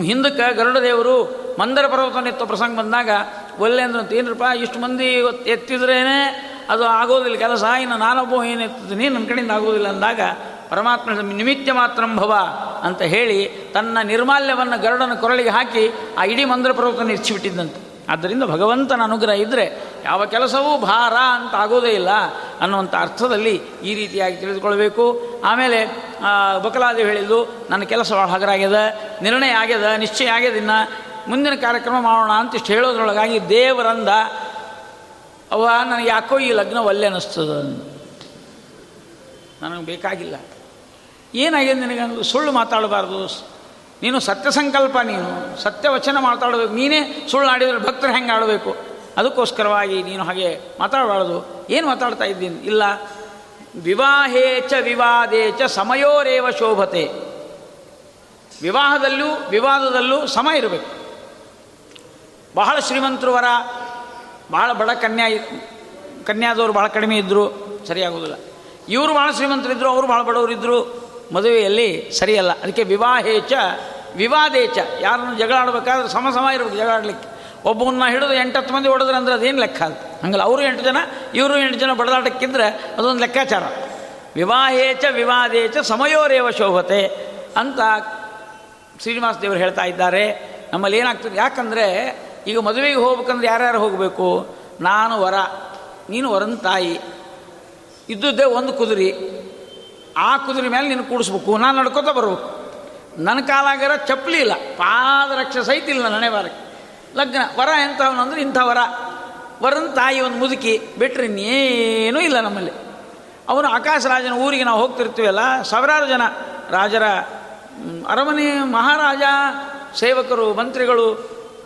Speaker 1: ಹಿಂದಕ್ಕೆ ಗರುಡ ದೇವರು ಮಂದರ ಪರ್ವತನ ಎತ್ತೋ ಪ್ರಸಂಗ ಬಂದಾಗ, ಒಲ್ಲೆ ಅಂದ್ರೆ ಏನ್ರಪ್ಪ, ಇಷ್ಟು ಮಂದಿ ಎತ್ತಿದ್ರೇನೆ ಅದು ಆಗೋದಿಲ್ಲ, ಕೆಲಸ, ಇನ್ನು ನಾನೊಬ್ಬ ಏನು ಎತ್ತಿದ್ದೀನಿ ನನ್ನ ಕಡೆಯಿಂದ ಆಗೋದಿಲ್ಲ ಅಂದಾಗ ಪರಮಾತ್ಮ ನಿಮಿತ್ತ ಮಾತ್ರಂಭವ ಅಂತ ಹೇಳಿ ತನ್ನ ನಿರ್ಮಾಲ್ಯವನ್ನು ಗರುಡನ ಕೊರಳಿಗೆ ಹಾಕಿ ಆ ಇಡೀ ಮಂದ್ರ ಪರ್ವತನ ಇಚ್ಚಿಬಿಟ್ಟಿದ್ದಂತೆ ಆದ್ದರಿಂದ ಭಗವಂತನ ಅನುಗ್ರಹ ಇದ್ದರೆ ಯಾವ ಕೆಲಸವೂ ಭಾರ ಅಂತ ಆಗೋದೇ ಇಲ್ಲ ಅನ್ನುವಂಥ ಅರ್ಥದಲ್ಲಿ ಈ ರೀತಿಯಾಗಿ ತಿಳಿದುಕೊಳ್ಬೇಕು ಆಮೇಲೆ ಬಕಲಾದೇವಿ ಹೇಳಿದ್ದು, ನನ್ನ ಕೆಲಸ ಹಗರಾಗ್ಯದ, ನಿರ್ಣಯ ಆಗ್ಯದ, ನಿಶ್ಚಯ ಆಗ್ಯದ ಇನ್ನು, ಮುಂದಿನ ಕಾರ್ಯಕ್ರಮ ಮಾಡೋಣ ಅಂತ ಇಷ್ಟು ಹೇಳೋದ್ರೊಳಗಾಗಿ ದೇವರಂದ ಅವ ನನಗೆ ಯಾಕೋ ಈ ಲಗ್ನ ಒಲ್ಲೆ ಅನ್ನಿಸ್ತದ ನನಗೆ ಬೇಕಾಗಿಲ್ಲ. ಏನಾಗಿದೆ ನಿನಗೆ ಸುಳ್ಳು ಮಾತಾಡಬಾರ್ದು. ನೀನು ಸತ್ಯ ಸಂಕಲ್ಪ ನೀನು. ಸತ್ಯ ವಚನ ಮಾತಾಡಬೇಕು. ನೀನೇ ಸುಳ್ಳು ಆಡಿದರೆ ಭಕ್ತರು ಹೆಂಗೆ ಆಡಬೇಕು? ಅದಕ್ಕೋಸ್ಕರವಾಗಿ ನೀನು ಹಾಗೆ ಮಾತಾಡಬಾರ್ದು. ಏನು ಮಾತಾಡ್ತಾ ಇದ್ದೀನಿ? ಇಲ್ಲ. ವಿವಾಹೇ ಚ ವಿವಾದೇ ಚ ಸಮಯೋರೇವ ಶೋಭತೆ. ವಿವಾಹದಲ್ಲೂ ವಿವಾದದಲ್ಲೂ ಸಮ ಇರಬೇಕು. ಬಹಳ ಶ್ರೀಮಂತರು ವರ ಬಹಳ ಬಡ ಕನ್ಯಾ ಕನ್ಯಾದವರು ಭಾಳ ಕಡಿಮೆ ಇದ್ದರು ಸರಿಯಾಗೋದಿಲ್ಲ ಇವರು ಭಾಳ ಶ್ರೀಮಂತರಿದ್ದರು ಅವರು ಭಾಳ ಬಡವರಿದ್ದರು ಮದುವೆಯಲ್ಲಿ ಸರಿಯಲ್ಲ. ಅದಕ್ಕೆ ವಿವಾಹೇಚ, ವಿವಾದೇಚ. ಯಾರನ್ನು ಜಗಳ ಆಡಬೇಕಾದ್ರೆ ಸಮ ಸಮ ಇರಬೇಕು ಜಗಳ ಆಡಲಿಕ್ಕೆ. ಒಬ್ಬವನ್ನ ಹಿಡಿದು ಎಂಟತ್ತು ಮಂದಿ ಹೊಡೆದ್ರೆ ಅಂದ್ರೆ ಅದೇನು ಲೆಕ್ಕ ಅದು? ಹಂಗಲ್ಲ, ಅವರು ಎಂಟು ಜನ, ಇವರು ಎಂಟು ಜನ ಬಡದಾಟಕ್ಕಿದ್ರೆ ಅದೊಂದು ಲೆಕ್ಕಾಚಾರ. ವಿವಾಹೇಚ, ವಿವಾದೇಚ, ಸಮಯೋರೇವ ಶೋಭತೆ ಅಂತ ಶ್ರೀನಿವಾಸ ದೇವರು ಹೇಳ್ತಾ ಇದ್ದಾರೆ. ನಮ್ಮಲ್ಲಿ ಏನಾಗ್ತದೆ? ಯಾಕಂದರೆ ಈಗ ಮದುವೆಗೆ ಹೋಗ್ಬೇಕಂದ್ರೆ ಯಾರ್ಯಾರು ಹೋಗಬೇಕು? ನಾನು, ವರ. ನೀನು, ವರನ ತಾಯಿ. ಇದ್ದದ್ದೇ ಒಂದು ಕುದುರೆ. ಆ ಕುದುರೆ ಮೇಲೆ ನೀನು ಕೂಡಿಸ್ಬೇಕು, ನಾನು ನಡ್ಕೋತಾ ಬರ್ಬೇಕು. ನನ್ನ ಕಾಲಾಗಿರೋ ಚಪ್ಪಲಿ ಇಲ್ಲ, ಪಾದರಕ್ಷ ಸಹಿತ ಇಲ್ಲ ನನೆ ಬಾರಕ್ಕೆ ಲಗ್ನ, ವರ ಎಂಥವನು ಅಂದ್ರೆ ಇಂಥ ವರ. ವರನ ತಾಯಿ ಒಂದು ಮುದುಕಿ ಬಿಟ್ಟರೆ ಇನ್ನೇನೂ ಇಲ್ಲ ನಮ್ಮಲ್ಲಿ. ಅವನು ಆಕಾಶ ರಾಜನ ಊರಿಗೆ ನಾವು ಹೋಗ್ತಿರ್ತೀವಲ್ಲ, ಸಾವಿರಾರು ಜನ ರಾಜರ ಅರಮನೆ ಮಹಾರಾಜ, ಸೇವಕರು, ಮಂತ್ರಿಗಳು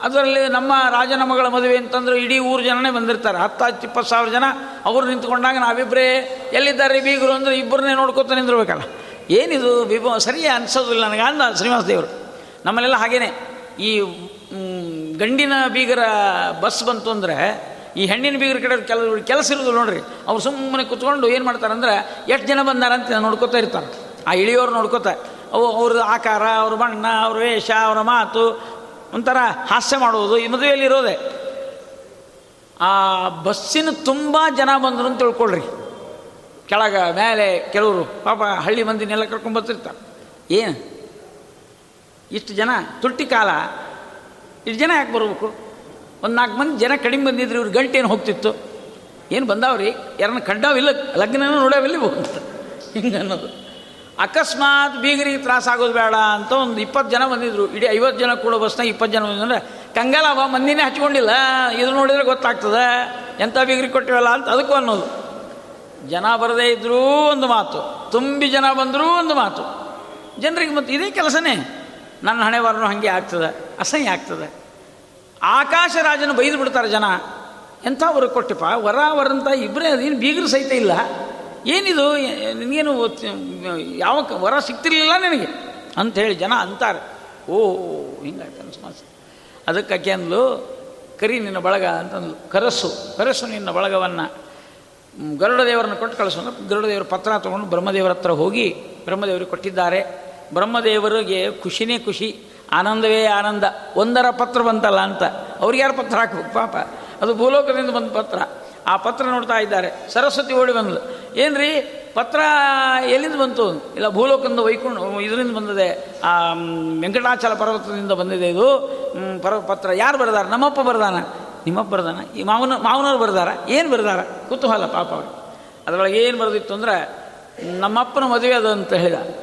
Speaker 1: ಅದರಲ್ಲಿ ನಮ್ಮ ರಾಜನ ಮಗಳ ಮದುವೆ ಅಂತಂದ್ರೆ ಇಡೀ ಊರು ಜನನೇ ಬಂದಿರ್ತಾರೆ. ಹತ್ತು ಹತ್ತು, ಇಪ್ಪತ್ತು ಸಾವಿರ ಜನ ಅವರು ನಿಂತ್ಕೊಂಡಾಗ ನಾವಿಬ್ಬರೇ ಎಲ್ಲಿದ್ದಾರೆ ಬೀಗರು ಅಂದರೆ ಇಬ್ಬರನ್ನೇ ನೋಡ್ಕೊತ ನಿಂದಿರ್ಬೇಕಲ್ಲ. ಏನಿದು ವಿಭ ಸರಿ ಅನಿಸೋದಿಲ್ಲ ನನಗೆ. ಅಂದ ಶ್ರೀನಿವಾಸ ದೇವರು. ನಮ್ಮಲ್ಲೆಲ್ಲ ಹಾಗೇನೆ. ಈ ಗಂಡಿನ ಬೀಗರ ಬಸ್ ಬಂತು ಅಂದರೆ ಈ ಹೆಣ್ಣಿನ ಬೀಗರ ಕಡೆ ಕೆಲವು ಕೆಲಸ ಇರೋದು ನೋಡ್ರಿ. ಅವ್ರು ಸುಮ್ಮನೆ ಕುತ್ಕೊಂಡು ಏನು ಮಾಡ್ತಾರಂದ್ರೆ ಎಷ್ಟು ಜನ ಬಂದಾರಂತ ನೋಡ್ಕೋತಾ ಇರ್ತಾರೆ. ಆ ಇಳಿಯೋರು ನೋಡ್ಕೋತಾ, ಅವು ಅವ್ರ ಆಕಾರ, ಅವ್ರ ಬಣ್ಣ, ಅವ್ರ ವೇಷ, ಅವರ ಮಾತು ಒಂಥರ ಹಾಸ್ಯ ಮಾಡುವುದು, ಈ ಮದುವೆಯಲ್ಲಿರೋದೆ. ಆ ಬಸ್ಸಿನ ತುಂಬ ಜನ ಬಂದರು ಅಂತ ತಿಳ್ಕೊಳ್ರಿ. ಕೆಳಗೆ, ಮೇಲೆ ಕೆಲವರು, ಪಾಪ ಹಳ್ಳಿ ಮಂದಿನೆಲ್ಲ ಕರ್ಕೊಂಡು ಬರ್ತಿರ್ತಾರೆ. ಏನು? ಇಷ್ಟು ಜನ? ತುಟ್ಟಿ ಕಾಲ? ಇಷ್ಟು ಜನ ಯಾಕೆ ಬರಬೇಕು? ಒಂದು ನಾಲ್ಕು ಮಂದಿ ಜನ ಕಡಿಮೆ ಬಂದಿದ್ರು ಇವ್ರ ಗಂಟೆ ಏನು ಹೋಗ್ತಿತ್ತು? ಏನು ಬಂದಾವ್ರಿ? ಯಾರನ್ನ ಕಂಡಾವಿಲ್ಲ, ಲಗ್ನನೂ ನೋಡಾವಿಲ್ಲ ಅಂತ. ಹಿಂಗೆ ಅನ್ನೋದು? ಅಕಸ್ಮಾತ್ ಬೀಗರಿಗೆ ತ್ರಾಸಾಗೋದು ಬೇಡ ಅಂತ ಒಂದು ಇಪ್ಪತ್ತು ಜನ ಬಂದಿದ್ರು. ಇಡೀ ಐವತ್ತು ಜನ ಕೂಡ ಬಸ್ನಾಗ ಇಪ್ಪತ್ತು ಜನ ಬಂದ್ರೆ ಕಂಗಾಲವ ಮಂದಿನೇ ಹಚ್ಕೊಂಡಿಲ್ಲ. ಇದು ನೋಡಿದ್ರೆ ಗೊತ್ತಾಗ್ತದೆ. ಎಂಥ ಬೀಗರಿಗೆ ಕೊಟ್ಟಿವಲ್ಲ ಅಂತ ಅದಕ್ಕೂ ಅನ್ನೋದು. ಜನ ಬರದೇ ಇದ್ದರೂ ಒಂದು ಮಾತು. ತುಂಬಿ ಜನ ಬಂದರೂ ಒಂದು ಮಾತು. ಜನರಿಗೆ ಮತ್ತು ಇದೇ ಕೆಲಸನೇ. ನನ್ನ ಹಣೆ ಬರೋ ಹಾಗೆ ಆಗ್ತದೆ. ಅಸಹ್ಯ ಆಗ್ತದೆ. ಆಕಾಶ ರಾಜನ ಬೈದು ಬಿಡ್ತಾರೆ ಜನ. ಎಂಥ ವರ ಕೊಟ್ಟಿಪ್ಪ? ವರ ವರಂತ ಇಬ್ಬರೇ ಅದೇನು ಬೀಗರು ಸಹಿತ ಇಲ್ಲ. ಏನಿದು? ನಿನಗೇನು ಯಾವ ವರ ಸಿಗ್ತಿರ್ಲಿಲ್ಲ ನಿನಗೆ? ಅಂಥೇಳಿ ಜನ ಅಂತಾರೆ. ಓ ಹಿಂಗಾಯ್ತು ಅನ್ಸ್ಮಾಸ ಅದಕ್ಕೆ ಆಕೆ ಅಂದ್ಲು, ಕರಿ ನಿನ್ನ ಬಳಗ ಅಂತಂದ್ಲು ಕರಸು ಕರಸು ನಿನ್ನ ಬಳಗವನ್ನು. ಗರುಡದೇವರನ್ನು ಕೊಟ್ಟು ಕಳಿಸು ಗರುಡದೇವರ ಪತ್ರ ತೊಗೊಂಡು ಬ್ರಹ್ಮದೇವರ ಹತ್ರ ಹೋಗಿ ಬ್ರಹ್ಮದೇವರಿಗೆ ಕೊಟ್ಟಿದ್ದಾರೆ. ಬ್ರಹ್ಮದೇವರಿಗೆ ಖುಷಿನೇ ಖುಷಿ, ಆನಂದವೇ ಆನಂದ. ಒಂದರ ಪತ್ರ ಬಂತಲ್ಲ ಅಂತ. ಅವ್ರಿಗೆ ಯಾರು ಪತ್ರ ಹಾಕ್ಬೇಕು? ಪಾಪ. ಅದು ಭೂಲೋಕದಿಂದ ಬಂದ ಪತ್ರ. ಆ ಪತ್ರ ನೋಡ್ತಾ ಇದ್ದಾರೆ. ಸರಸ್ವತಿ ಓಡಿ ಬಂದ್ಲು. ಏನ್ರಿ? ಪತ್ರ ಎಲ್ಲಿಂದ ಬಂತು? ಇಲ್ಲ, ಭೂಲೋಕದಿಂದ ವೈಕುಂಠ, ಇದರಿಂದ ಬಂದಿದೆ, ಆ ವೆಂಕಟಾಚಲ ಪರ್ವತದಿಂದ ಬಂದಿದೆ ಇದು. ಪರ ಪತ್ರ ಯಾರು ಬರ್ದಾರ? ನಮ್ಮಪ್ಪ ಬರ್ದಾನ? ನಿಮ್ಮಪ್ಪ ಬರ್ದಾನ? ಈ ಮಾವನ, ಮಾವನವ್ರು ಬರ್ದಾರ? ಏನು ಬರ್ದಾರ? ಕುತೂಹಲ, ಪಾಪ ಅವ್ರು. ಅದರೊಳಗೆ ಏನು ಬರೆದಿತ್ತು ಅಂದ್ರೆ, ನಮ್ಮಪ್ಪನ ಮದುವೆ ಅದು ಅಂತ ಹೇಳಿದ.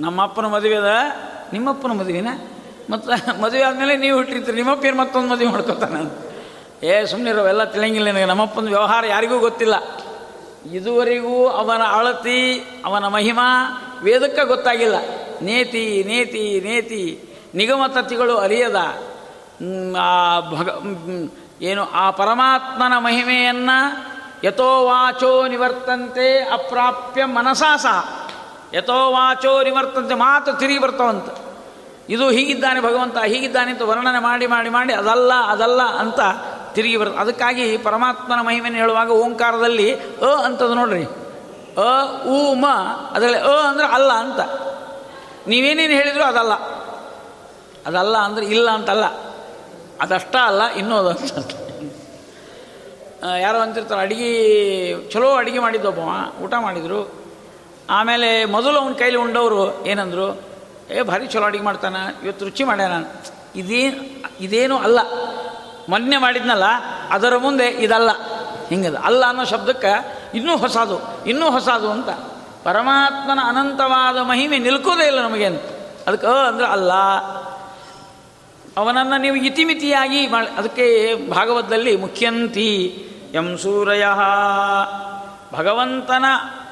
Speaker 1: ನಮ್ಮಪ್ಪನ ಮದುವೆ ಅದ, ನಿಮ್ಮಪ್ಪನ ಮದುವೆನ? ಮತ್ತು ಮದುವೆ ಆದಮೇಲೆ ನೀವು ಹುಟ್ಟಿರ್ತೀರಿ. ನಿಮ್ಮಪ್ಪ ಏನು ಮತ್ತೊಂದು ಮದುವೆ ಮಾಡ್ಕೊತಾನೆ ಏ ಸುಮ್ಮನೆ ಎಲ್ಲ ತಿಳಿಯಂಗಿಲ್ಲ ನನಗೆ. ನಮ್ಮಪ್ಪನ ವ್ಯವಹಾರ ಯಾರಿಗೂ ಗೊತ್ತಿಲ್ಲ. ಇದುವರೆಗೂ ಅವನ ಅಳತಿ, ಅವನ ಮಹಿಮಾ ವೇದಕ್ಕೆ ಗೊತ್ತಾಗಿಲ್ಲ. ನೇತಿ ನೇತಿ ನೇತಿ. ನಿಗಮತತಿಗಳು ಅರಿಯದ. ಆ ಭಗ ಏನು, ಆ ಪರಮಾತ್ಮನ ಮಹಿಮೆಯನ್ನು ಯಥೋವಾಚೋ ನಿವರ್ತಂತೆ ಅಪ್ರಾಪ್ಯ ಮನಸಾ ಸಹ. ಯಥೋವಾಚೋ ನಿವರ್ತಂತೆ ಮಾತು ತಿರುಗಿ ಬರ್ತಾವಂತ. ಇದು ಹೀಗಿದ್ದಾನೆ ಭಗವಂತ, ಹೀಗಿದ್ದಾನೆ ಅಂತ ವರ್ಣನೆ ಮಾಡಿ ಮಾಡಿ ಮಾಡಿ, ಅದಲ್ಲ ಅದಲ್ಲ ಅಂತ ತಿರುಗಿ ಬರ್ತದೆ ಅದಕ್ಕಾಗಿ ಪರಮಾತ್ಮನ ಮಹಿಮೆಯನ್ನು ಹೇಳುವಾಗ ಓಂಕಾರದಲ್ಲಿ ಅ ಅಂತದು ನೋಡ್ರಿ. ಅ, ಉ, ಮ, ಅದರಲ್ಲಿ ಅ ಅಂದ್ರೆ ಅಲ್ಲ ಅಂತ. ನೀವೇನೇನು ಹೇಳಿದ್ರು ಅದಲ್ಲ. ಅದಲ್ಲ ಅಂದ್ರೆ ಇಲ್ಲ ಅಂತಲ್ಲ. ಅದಷ್ಟ ಅಲ್ಲ ಇನ್ನೂ ಅದು ಅಂತ ಯಾರೋ ಅಂತಿರ್ತಾರೆ, ಅಡುಗೆ, ಚಲೋ ಅಡಿಗೆ ಮಾಡಿದ್ದೊಬ್ಬ ಊಟ ಮಾಡಿದರು. ಆಮೇಲೆ ಮೊದಲು ಅವನ ಕೈಲಿ ಉಂಡವರು ಏನಂದರು, ಏ, ಭಾರಿ ಚಲೋ ಅಡುಗೆ ಮಾಡ್ತಾನೆ, ಇವತ್ತು ರುಚಿ ಮಾಡ್ಯಾನ. ಇದೇನು ಇದೇನು ಅಲ್ಲ. ಮೊನ್ನೆ ಮಾಡಿದ್ನಲ್ಲ, ಅದರ ಮುಂದೆ ಇದಲ್ಲ. ಹಿಂಗದ, ಅಲ್ಲ ಅನ್ನೋ ಶಬ್ದಕ್ಕೆ ಇನ್ನೂ ಹೊಸದು ಇನ್ನೂ ಹೊಸದು ಅಂತ. ಪರಮಾತ್ಮನ ಅನಂತವಾದ ಮಹಿಮೆ ನಿಲ್ಕೋದೇ ಇಲ್ಲ ನಮಗೆ ಅಂತ. ಅದಕ್ಕೆ ಅಂದ್ರೆ ಅಲ್ಲ. ಅವನನ್ನು ನೀವು ಇತಿಮಿತಿಯಾಗಿ ಮಾಡಿ, ಅದಕ್ಕೆ ಭಾಗವತದಲ್ಲಿ ಮುಖ್ಯಂತಿ ಎಂ ಸೂರಯ. ಭಗವಂತನ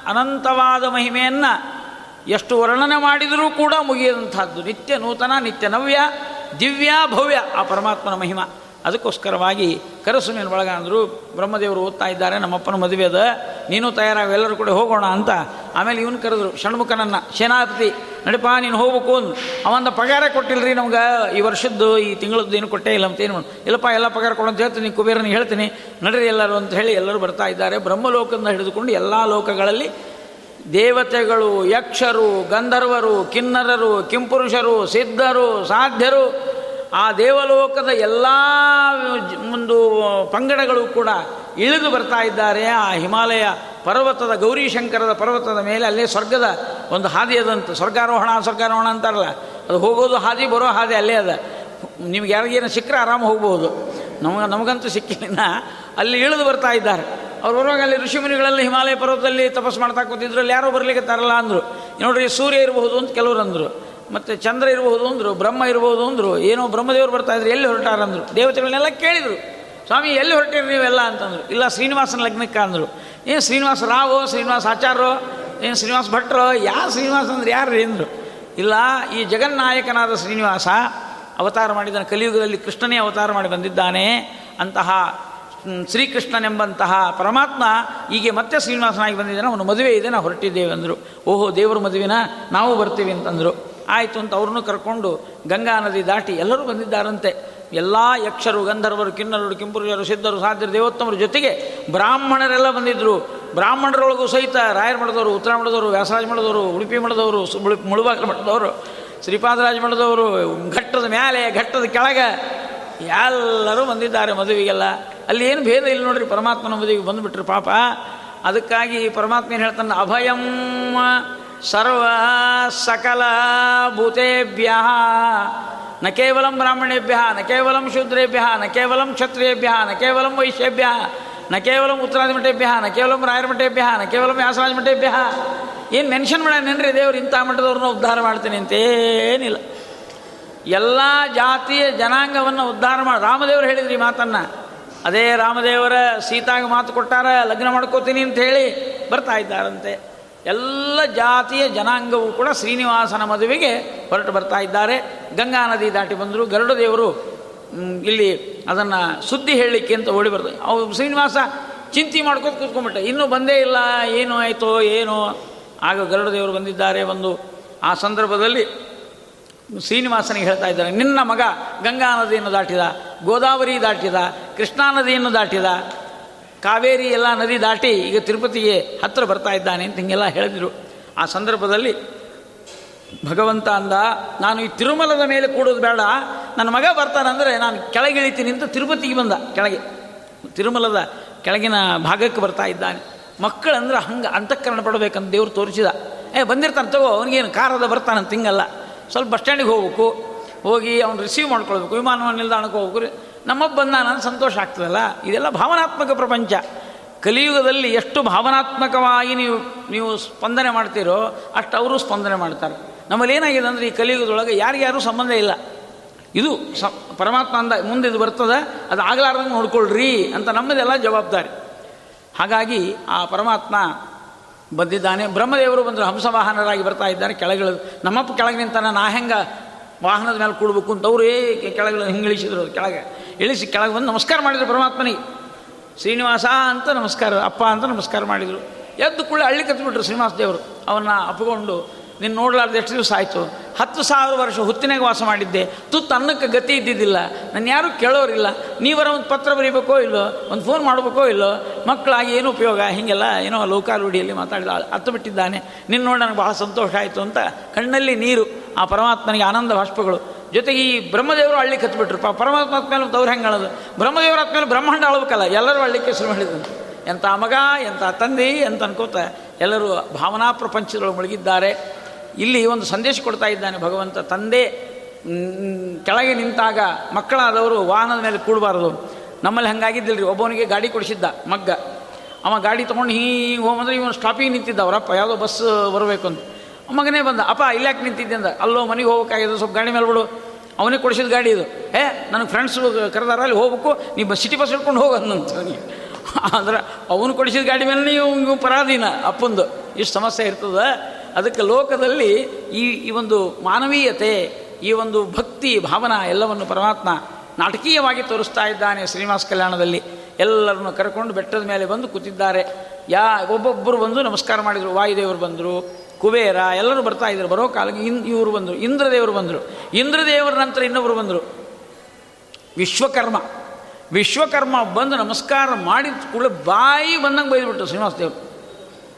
Speaker 1: ಅನಂತವಾದ ಮಹಿಮೆಯನ್ನು ಎಷ್ಟು ವರ್ಣನೆ ಮಾಡಿದರೂ ಕೂಡ ಮುಗಿಯದಂಥದ್ದು. ನಿತ್ಯ ನೂತನ, ನಿತ್ಯ ನವ್ಯ, ದಿವ್ಯ, ಭವ್ಯ ಆ ಪರಮಾತ್ಮನ ಮಹಿಮ. ಅದಕ್ಕೋಸ್ಕರವಾಗಿ ಕರಸು ಮೇಲೆ ಬಳಗ ಅಂದರು, ಬ್ರಹ್ಮದೇವರು ಓದ್ತಾ ಇದ್ದಾರೆ, ನಮ್ಮಪ್ಪನ ಮದುವೆ ಅದ, ನೀನು ತಯಾರಾಗ, ಎಲ್ಲರೂ ಕೂಡ ಹೋಗೋಣ ಅಂತ. ಆಮೇಲೆ ಇವನು ಕರೆದ್ರು, ಷಣ್ಮುಖನನ್ನು, ಸೇನಾಪತಿ, ನಡಿಪ, ನೀನು ಹೋಗ್ಬೇಕು ಅಂದ್ರು. ಅವಂದ ಪಗಾರ ಕೊಟ್ಟಿಲ್ಲರಿ ನಮ್ಗೆ, ಈ ವರ್ಷದ್ದು, ಈ ತಿಂಗಳದ್ದು ಏನು ಕೊಟ್ಟೇ ಇಲ್ಲ ಅಂತ ಏನು ಇಲ್ಲಪ್ಪ, ಎಲ್ಲ ಪಗಾರ ಕೊಡು ಅಂತ ಹೇಳ್ತೀನಿ ಕುಬೇರನಿಗೆ ಹೇಳ್ತೀನಿ. ನಡ್ರಿ ಎಲ್ಲರೂ ಅಂತ ಹೇಳಿ ಎಲ್ಲರೂ ಬರ್ತಾ ಇದ್ದಾರೆ. ಬ್ರಹ್ಮಲೋಕದಿಂದ ಹಿಡಿದುಕೊಂಡು ಎಲ್ಲ ಲೋಕಗಳಲ್ಲಿ ದೇವತೆಗಳು, ಯಕ್ಷರು, ಗಂಧರ್ವರು, ಕಿನ್ನರರು, ಕಿಂಪುರುಷರು, ಸಿದ್ಧರು, ಸಾಧ್ಯರು ಆ ದೇವಲೋಕದ ಎಲ್ಲ ಒಂದು ಪಂಗಡಗಳು ಕೂಡ ಇಳಿದು ಬರ್ತಾ ಇದ್ದಾರೆ. ಆ ಹಿಮಾಲಯ ಪರ್ವತದ, ಗೌರಿಶಂಕರದ ಪರ್ವತದ ಮೇಲೆ ಅಲ್ಲೇ ಸ್ವರ್ಗದ ಒಂದು ಹಾದಿ ಅದಂತ, ಸ್ವರ್ಗಾರೋಹಣ ಸ್ವರ್ಗಾರೋಹಣ ಅಂತಾರಲ್ಲ, ಅದು ಹೋಗೋದು ಹಾದಿ, ಬರೋ ಹಾದಿ ಅಲ್ಲೇ ಅದ. ನಿಮ್ಗೆ ಯಾರಿಗೇನು ಸಿಕ್ಕರೆ ಆರಾಮ ಹೋಗ್ಬೋದು. ನಮಗೆ, ನಮಗಂತೂ ಸಿಕ್ಕಿಲ್ಲ. ಅಲ್ಲಿ ಇಳಿದು ಬರ್ತಾ ಇದ್ದಾರೆ. ಅವ್ರು ಬರುವಾಗ ಅಲ್ಲಿ ಋಷಿಮುನಿಗಳೆಲ್ಲ ಹಿಮಾಲಯ ಪರ್ವತದಲ್ಲಿ ತಪಸ್ ಮಾಡ್ತಾ ಕೂತಿದ್ರು, ಅಲ್ಲಿ ಯಾರೋ ಬರಲಿಕ್ಕೆ ತರಲ್ಲ ಅಂದರು. ನೋಡ್ರಿ, ಸೂರ್ಯ ಇರಬಹುದು ಅಂತ ಕೆಲವರು ಅಂದರು. ಮತ್ತು ಚಂದ್ರ ಇರಬಹುದು ಅಂದರು, ಬ್ರಹ್ಮ ಇರಬಹುದು ಅಂದರು, ಏನೋ ಬ್ರಹ್ಮದೇವರು ಬರ್ತಾ ಇದ್ರು, ಎಲ್ಲಿ ಹೊರಟಾರಂದರು ದೇವತೆಗಳನ್ನೆಲ್ಲ ಕೇಳಿದರು. ಸ್ವಾಮಿ, ಎಲ್ಲಿ ಹೊರಟಿರಿ ನೀವೆಲ್ಲ ಅಂತಂದರು. ಇಲ್ಲ, ಶ್ರೀನಿವಾಸನ ಲಗ್ನಕ್ಕೆ ಅಂದರು. ಏನು ಶ್ರೀನಿವಾಸ ರಾವು, ಶ್ರೀನಿವಾಸ ಆಚಾರ್ಯ, ಏನು ಶ್ರೀನಿವಾಸ ಭಟ್ರು ಯಾರು ಶ್ರೀನಿವಾಸ ಅಂದ್ರೆ ಯಾರು ಅಂದರು. ಇಲ್ಲ, ಈ ಜಗನ್ನಾಯಕನಾದ ಶ್ರೀನಿವಾಸ ಅವತಾರ ಮಾಡಿದ್ದಾನೆ. ಕಲಿಯುಗದಲ್ಲಿ ಕೃಷ್ಣನೇ ಅವತಾರ ಮಾಡಿ ಬಂದಿದ್ದಾನೆ. ಅಂತಹ ಶ್ರೀಕೃಷ್ಣನೆಂಬಂತಹ ಪರಮಾತ್ಮ ಹೀಗೆ ಮತ್ತೆ ಶ್ರೀನಿವಾಸನಾಗಿ ಬಂದಿದ್ದಾನೆ. ಅವನು ಮದುವೆ ಇದೆ ನಾವು ಹೊರಟಿದ್ದೇವೆ ಅಂದರು. ಓಹೋ, ದೇವರ ಮದುವೆನ? ನಾವು ಬರ್ತೀವಿ ಅಂತಂದರು. ಆಯಿತು ಅಂತ ಅವ್ರನ್ನೂ ಕರ್ಕೊಂಡು ಗಂಗಾ ನದಿ ದಾಟಿ ಎಲ್ಲರೂ ಬಂದಿದ್ದಾರಂತೆ. ಎಲ್ಲ ಯಕ್ಷರು, ಗಂಧರ್ವರು ಕಿನ್ನರರು ಕಿಂಪುರುಷರು, ಸಿದ್ಧರು, ಸಾಧ್ಯ, ದೇವೋತ್ತಮರ ಜೊತೆಗೆ ಬ್ರಾಹ್ಮಣರೆಲ್ಲ ಬಂದಿದ್ದರು ಬ್ರಾಹ್ಮಣರೊಳಗೂ ಸಹಿತ ರಾಯರ ಮಠದವರು, ಉತ್ತರ ಮಠದವರು, ವ್ಯಾಸರಾಜ ಮಠದವರು, ಉಡುಪಿ ಮಠದವರು ಮುಳುಬಾಗಲ ಮುಳು- ಮುಳುಬಾಗಿಲು ಮಠದವರು, ಶ್ರೀಪಾದರಾಜ ಮಠದವರು, ಘಟ್ಟದ ಮೇಲೆ ಘಟ್ಟದ ಕೆಳಗೆ ಎಲ್ಲರೂ ಬಂದಿದ್ದಾರೆ ಮದುವೆಗೆಲ್ಲ. ಅಲ್ಲಿ ಏನು ಭೇದ ಇಲ್ಲ ನೋಡ್ರಿ, ಪರಮಾತ್ಮನ ಮದುವೆಗೆ ಬಂದುಬಿಟ್ರು ಪಾಪ. ಅದಕ್ಕಾಗಿ ಪರಮಾತ್ಮ ಏನು ಹೇಳ್ತಾನೆ, ಅಭಯಂ ಸರ್ವ ಸಕಲ ಭೂತೇಭ್ಯ. ನ ಕೇವಲ ಬ್ರಾಹ್ಮಣೇಭ್ಯ, ನ ಕೇವಲಂ ಶೂದ್ರೇಭ್ಯ, ನ ಕೇವಲ ಕ್ಷತ್ರಿಯೇಭ್ಯ, ನ ಕೇವಲಂ ವೈಶ್ಯೇಭ್ಯ, ನ ಕೇವಲ ಉತ್ತರಾದಿಮಠೇಭ್ಯ ನ ಕೇವಲಂ ರಾಯರಮಠೇಭ್ಯ, ನ ಕೇವಲಂ ವ್ಯಾಸರಾಜಮಠೇಭ್ಯ. ಏನು ಮೆನ್ಷನ್ ಮಾಡ್ಯಾನೇನ್ರಿ ದೇವ್ರು ಇಂಥ ಮಠದವ್ರನ್ನ ಉದ್ಧಾರ ಮಾಡ್ತೀನಿ ಅಂತೇನಿಲ್ಲ. ಎಲ್ಲ ಜಾತಿಯ ಜನಾಂಗವನ್ನು ಉದ್ಧಾರ ಮಾಡಿ. ರಾಮದೇವರು ಹೇಳಿದ್ರಿ ಮಾತನ್ನು. ಅದೇ ರಾಮದೇವರ ಸೀತಾಗ ಮಾತು ಕೊಟ್ಟಾರ, ಲಗ್ನ ಮಾಡ್ಕೋತೀನಿ ಅಂತ ಹೇಳಿ ಬರ್ತಾ ಇದ್ದಾರಂತೆ. ಎಲ್ಲ ಜಾತಿಯ ಜನಾಂಗವು ಕೂಡ ಶ್ರೀನಿವಾಸನ ಮದುವೆಗೆ ಹೊರಟು ಬರ್ತಾ ಇದ್ದಾರೆ. ಗಂಗಾ ನದಿ ದಾಟಿ ಬಂದರು. ಗರುಡ ದೇವರು ಇಲ್ಲಿ ಅದನ್ನು ಸುದ್ದಿ ಹೇಳಲಿಕ್ಕೆ ಅಂತ ಓಡಿ ಬರ್ತದೆ ಅವು ಶ್ರೀನಿವಾಸ ಚಿಂತೆ ಮಾಡ್ಕೊಂಡು ಕೂತ್ಕೊಂಡ್ಬಿಟ್ಟೆ ಇನ್ನೂ ಬಂದೇ ಇಲ್ಲ, ಏನು ಆಯಿತೋ, ಏನೋ? ಆಗ ಗರುಡ ದೇವರು ಬಂದಿದ್ದಾರೆ. ಒಂದು, ಆ ಸಂದರ್ಭದಲ್ಲಿ ಶ್ರೀನಿವಾಸನಿಗೆ ಹೇಳ್ತಾ ಇದ್ದಾರೆ, ನಿನ್ನ ಮಗ ಗಂಗಾ ನದಿಯನ್ನು ದಾಟಿದ, ಗೋದಾವರಿ ದಾಟಿದ, ಕೃಷ್ಣಾ ನದಿಯನ್ನು ದಾಟಿದ ಕಾವೇರಿ ಎಲ್ಲ ನದಿ ದಾಟಿ ಈಗ ತಿರುಪತಿಗೆ ಹತ್ತಿರ ಬರ್ತಾ ಇದ್ದಾನೆ ಅಂತ ಹಿಂಗೆಲ್ಲ ಹೇಳಿದ್ರು. ಆ ಸಂದರ್ಭದಲ್ಲಿ ಭಗವಂತ ಅಂದ, ನಾನು ಈ ತಿರುಮಲದ ಮೇಲೆ ಕೂಡೋದು ಬೇಡ. ನನ್ನ ಮಗ ಬರ್ತಾನಂದರೆ ನಾನು ಕೆಳಗಿಳಿತೀನಿ ಅಂತ ತಿರುಪತಿಗೆ ಬಂದ, ಕೆಳಗೆ. ತಿರುಮಲದ ಕೆಳಗಿನ ಭಾಗಕ್ಕೆ ಬರ್ತಾ ಇದ್ದಾನೆ. ಮಕ್ಕಳಂದ್ರೆ ಹಂಗೆ ಅಂತಃಕರಣ ಪಡಬೇಕಂತ ದೇವ್ರು ತೋರಿಸಿದ. ಏ, ಬಂದಿರ್ತಾನೆ ತಗೋ, ಅವನಿಗೇನು ಕಾರದ ಬರ್ತಾನಂತ ಹಿಂಗಲ್ಲ. ಸ್ವಲ್ಪ ಬಸ್ ಸ್ಟ್ಯಾಂಡಿಗೆ ಹೋಗ್ಬೇಕು. ಹೋಗಿ ಅವ್ನು ರಿಸೀವ್ ಮಾಡ್ಕೊಳ್ಬೇಕು ವಿಮಾನ ನಿಲ್ದಾಣಕ್ಕೆ ಹೋಗ್ಬೇಕು. ನಮ್ಮಪ್ಪ ಬಂದ ನಾನು ಸಂತೋಷ ಆಗ್ತದಲ್ಲ? ಇದೆಲ್ಲ ಭಾವನಾತ್ಮಕ ಪ್ರಪಂಚ. ಕಲಿಯುಗದಲ್ಲಿ ಎಷ್ಟು ಭಾವನಾತ್ಮಕವಾಗಿ ನೀವು ನೀವು ಸ್ಪಂದನೆ ಮಾಡ್ತೀರೋ ಅಷ್ಟು ಅವರು ಸ್ಪಂದನೆ ಮಾಡ್ತಾರೆ. ನಮ್ಮಲ್ಲಿ ಏನಾಗಿದೆ ಅಂದರೆ ಈ ಕಲಿಯುಗದೊಳಗೆ ಯಾರಿಗ್ಯಾರೂ ಸಂಬಂಧ ಇಲ್ಲ. ಇದು ಸ, ಪರಮಾತ್ಮ ಅಂದ, ಮುಂದೆ ಇದು ಬರ್ತದೆ, ಅದು ಆಗಲಾರ್ದಂಗೆ ನೋಡ್ಕೊಳ್ರಿ ಅಂತ ನಮ್ಮದೆಲ್ಲ ಜವಾಬ್ದಾರಿ. ಹಾಗಾಗಿ ಆ ಪರಮಾತ್ಮ ಬಂದಿದ್ದಾನೆ. ಬ್ರಹ್ಮದೇವರು ಬಂದರು, ಹಂಸವಾಹನರಾಗಿ ಬರ್ತಾ ಇದ್ದಾರೆ ಕೆಳಗಿಳಿದು. ನಮ್ಮಪ್ಪ ಕೆಳಗೆ ನಾ ಹೆಂಗೆ ವಾಹನದ ಮೇಲೆ ಕೂಡಬೇಕು ಅಂತ ಅವರು ಏ ಕೆಳಗೆ ಹಿಂಗಿಳಿಸಿದ್ರು ಕೆಳಗೆ? ಇಳಿಸಿ ಕೆಳಗೆ ಬಂದು ನಮಸ್ಕಾರ ಮಾಡಿದರು ಪರಮಾತ್ಮನಿಗೆ ಶ್ರೀನಿವಾಸ ಅಂತ ನಮಸ್ಕಾರ, ಅಪ್ಪ ಅಂತ ನಮಸ್ಕಾರ ಮಾಡಿದರು. ಎದ್ದು ಕೂಡ ಹಳ್ಳಿ ಕತ್ಬಿಟ್ರು ಶ್ರೀನಿವಾಸ ದೇವರು. ಅವನ್ನ ಅಪ್ಪಿಕೊಂಡು ನಿನ್ನ ನೋಡಲಾರ್ದು ಎಷ್ಟು ದಿವಸ ಆಯಿತು? ಹತ್ತು ಸಾವಿರ ವರ್ಷ ಹುತ್ತಿನಾಗ ವಾಸ ಮಾಡಿದ್ದೆ. ತುತ್ತು ಅನ್ನಕ್ಕೆ ಗತಿ ಇದ್ದಿದ್ದಿಲ್ಲ. ನಾನು ಯಾರೂ ಕೇಳೋರಿಲ್ಲ. ನೀವರ ಒಂದು ಪತ್ರ ಬರೀಬೇಕೋ ಇಲ್ಲೋ? ಒಂದು ಫೋನ್ ಮಾಡಬೇಕೋ ಇಲ್ಲೋ? ಮಕ್ಕಳಾಗಿ ಏನು ಉಪಯೋಗ? ಹೀಗೆಲ್ಲ ಏನೋ ಲೋಕಾರೂಢಿಯಲ್ಲಿ ಮಾತಾಡಿದ ಹತ್ತು ಬಿಟ್ಟಿದ್ದಾನೆ. ನಿನ್ನ ನೋಡಿ ನನಗೆ ಭಾಳ ಸಂತೋಷ ಆಯಿತು ಅಂತ ಕಣ್ಣಲ್ಲಿ ನೀರು, ಆ ಪರಮಾತ್ಮನಿಗೆ ಆನಂದ ಭಾಷ್ಪಗಳು ಜೊತೆಗೆ ಈ ಬ್ರಹ್ಮದೇವರು ಹಳ್ಳಿ ಕತ್ಬಿಟ್ರು. ಪಾ ಪರಮಾತ್ಮ ಮೇಲೆ ಅವ್ರು ಹೆಂಗೆ ಅಳೋದು ಬ್ರಹ್ಮದೇವರ ಮೇಲೆ ಬ್ರಹ್ಮಾಂಡ ಅಳಬೇಕಲ್ಲ ಎಲ್ಲರೂ ಅಳ್ಳಿಕ್ಕೆ ಶುರು ಮಾಡಿದ್ರು. ಎಂಥ ಮಗ ಎಂಥ ತಂದೆ ಅಂತ ಅನ್ಕೋತ ಎಲ್ಲರೂ ಭಾವನಾ ಪ್ರಪಂಚದೊಳಗೆ ಮುಳುಗಿದ್ದಾರೆ. ಇಲ್ಲಿ ಒಂದು ಸಂದೇಶ ಕೊಡ್ತಾ ಇದ್ದಾನೆ ಭಗವಂತ, ತಂದೆ ಕೆಳಗೆ ನಿಂತಾಗ ಮಕ್ಕಳಾದವರು ವಾಹನದ ಮೇಲೆ ಕೂಡಬಾರದು. ನಮ್ಮಲ್ಲಿ ಹಂಗಾಗಿದ್ದಿಲ್ರಿ, ಒಬ್ಬವನಿಗೆ ಗಾಡಿ ಕೊಡಿಸಿದ್ದ ಮಗ್ಗ. ಅವ ಗಾಡಿ ತೊಗೊಂಡು ಹೀಗೆ ಹೋಗಂದ್ರೆ ಇವನು ಸ್ಟಾಪಿಗೆ ನಿಂತಿದ್ದ, ಅವರಪ್ಪ, ಯಾವುದೋ ಬಸ್ ಬರಬೇಕು ಅಂತ. ಮಗನೇ ಬಂದ, ಅಪ್ಪ ಇಲ್ಲಾಕೆ ನಿಂತಿದ್ದೆ? ಅಂದ, ಅಲ್ಲೋ, ಮನೆಗೆ ಹೋಗಬೇಕಾಗಿದೆ, ಸ್ವಲ್ಪ ಗಾಡಿ ಮೇಲೆ ಬಿಡು. ಅವನೇ ಕೊಡಿಸಿದ ಗಾಡಿ ಇದು. ಏ, ನನಗೆ ಫ್ರೆಂಡ್ಸ್ ಕರೆದಾರ, ಅಲ್ಲಿ ಹೋಗ್ಬೇಕು ನೀವು ಸಿಟಿ ಬಸ್ ಹಿಡ್ಕೊಂಡು ಹೋಗೋದು ಅವನಿಗೆ. ಅಂದ್ರೆ ಅವನು ಕೊಡಿಸಿದ ಗಾಡಿ ಮೇಲೆ ನೀವು ನೀವು ಪರಾಧೀನ ಅಪ್ಪಂದು. ಇಷ್ಟು ಸಮಸ್ಯೆ ಇರ್ತದೆ. ಅದಕ್ಕೆ ಲೋಕದಲ್ಲಿ ಈ ಈ ಒಂದು ಮಾನವೀಯತೆ, ಈ ಒಂದು ಭಕ್ತಿ, ಭಾವನಾ ಎಲ್ಲವನ್ನು ಪರಮಾತ್ಮ ನಾಟಕೀಯವಾಗಿ ತೋರಿಸ್ತಾ ಇದ್ದಾನೆ ಶ್ರೀನಿವಾಸ ಕಲ್ಯಾಣದಲ್ಲಿ. ಎಲ್ಲರನ್ನು ಕರ್ಕೊಂಡು ಬೆಟ್ಟದ ಮೇಲೆ ಬಂದು ಕೂತಿದ್ದಾರೆ. ಯಾ, ಒಬ್ಬೊಬ್ಬರು ಬಂದು ನಮಸ್ಕಾರ ಮಾಡಿದರು, ವಾಯುದೇವರು ಬಂದರು. ಕುಬೇರ, ಎಲ್ಲರೂ ಬರ್ತಾ ಇದ್ರು. ಬರೋ ಕಾಲಕ್ಕೆ ಇನ್, ಇವರು ಬಂದರು. ಇಂದ್ರದೇವರು ಬಂದರು. ಇಂದ್ರದೇವರ ನಂತರ ಇನ್ನೊಬ್ಬರು ಬಂದರು. ವಿಶ್ವಕರ್ಮ. ವಿಶ್ವಕರ್ಮ ಬಂದು ನಮಸ್ಕಾರ ಮಾಡಿದ ಕೂಡ ಬಾಯಿ ಬಂದಂಗೆ ಬೈದ್ಬಿಟ್ಟು ಶ್ರೀನಿವಾಸ ದೇವರು.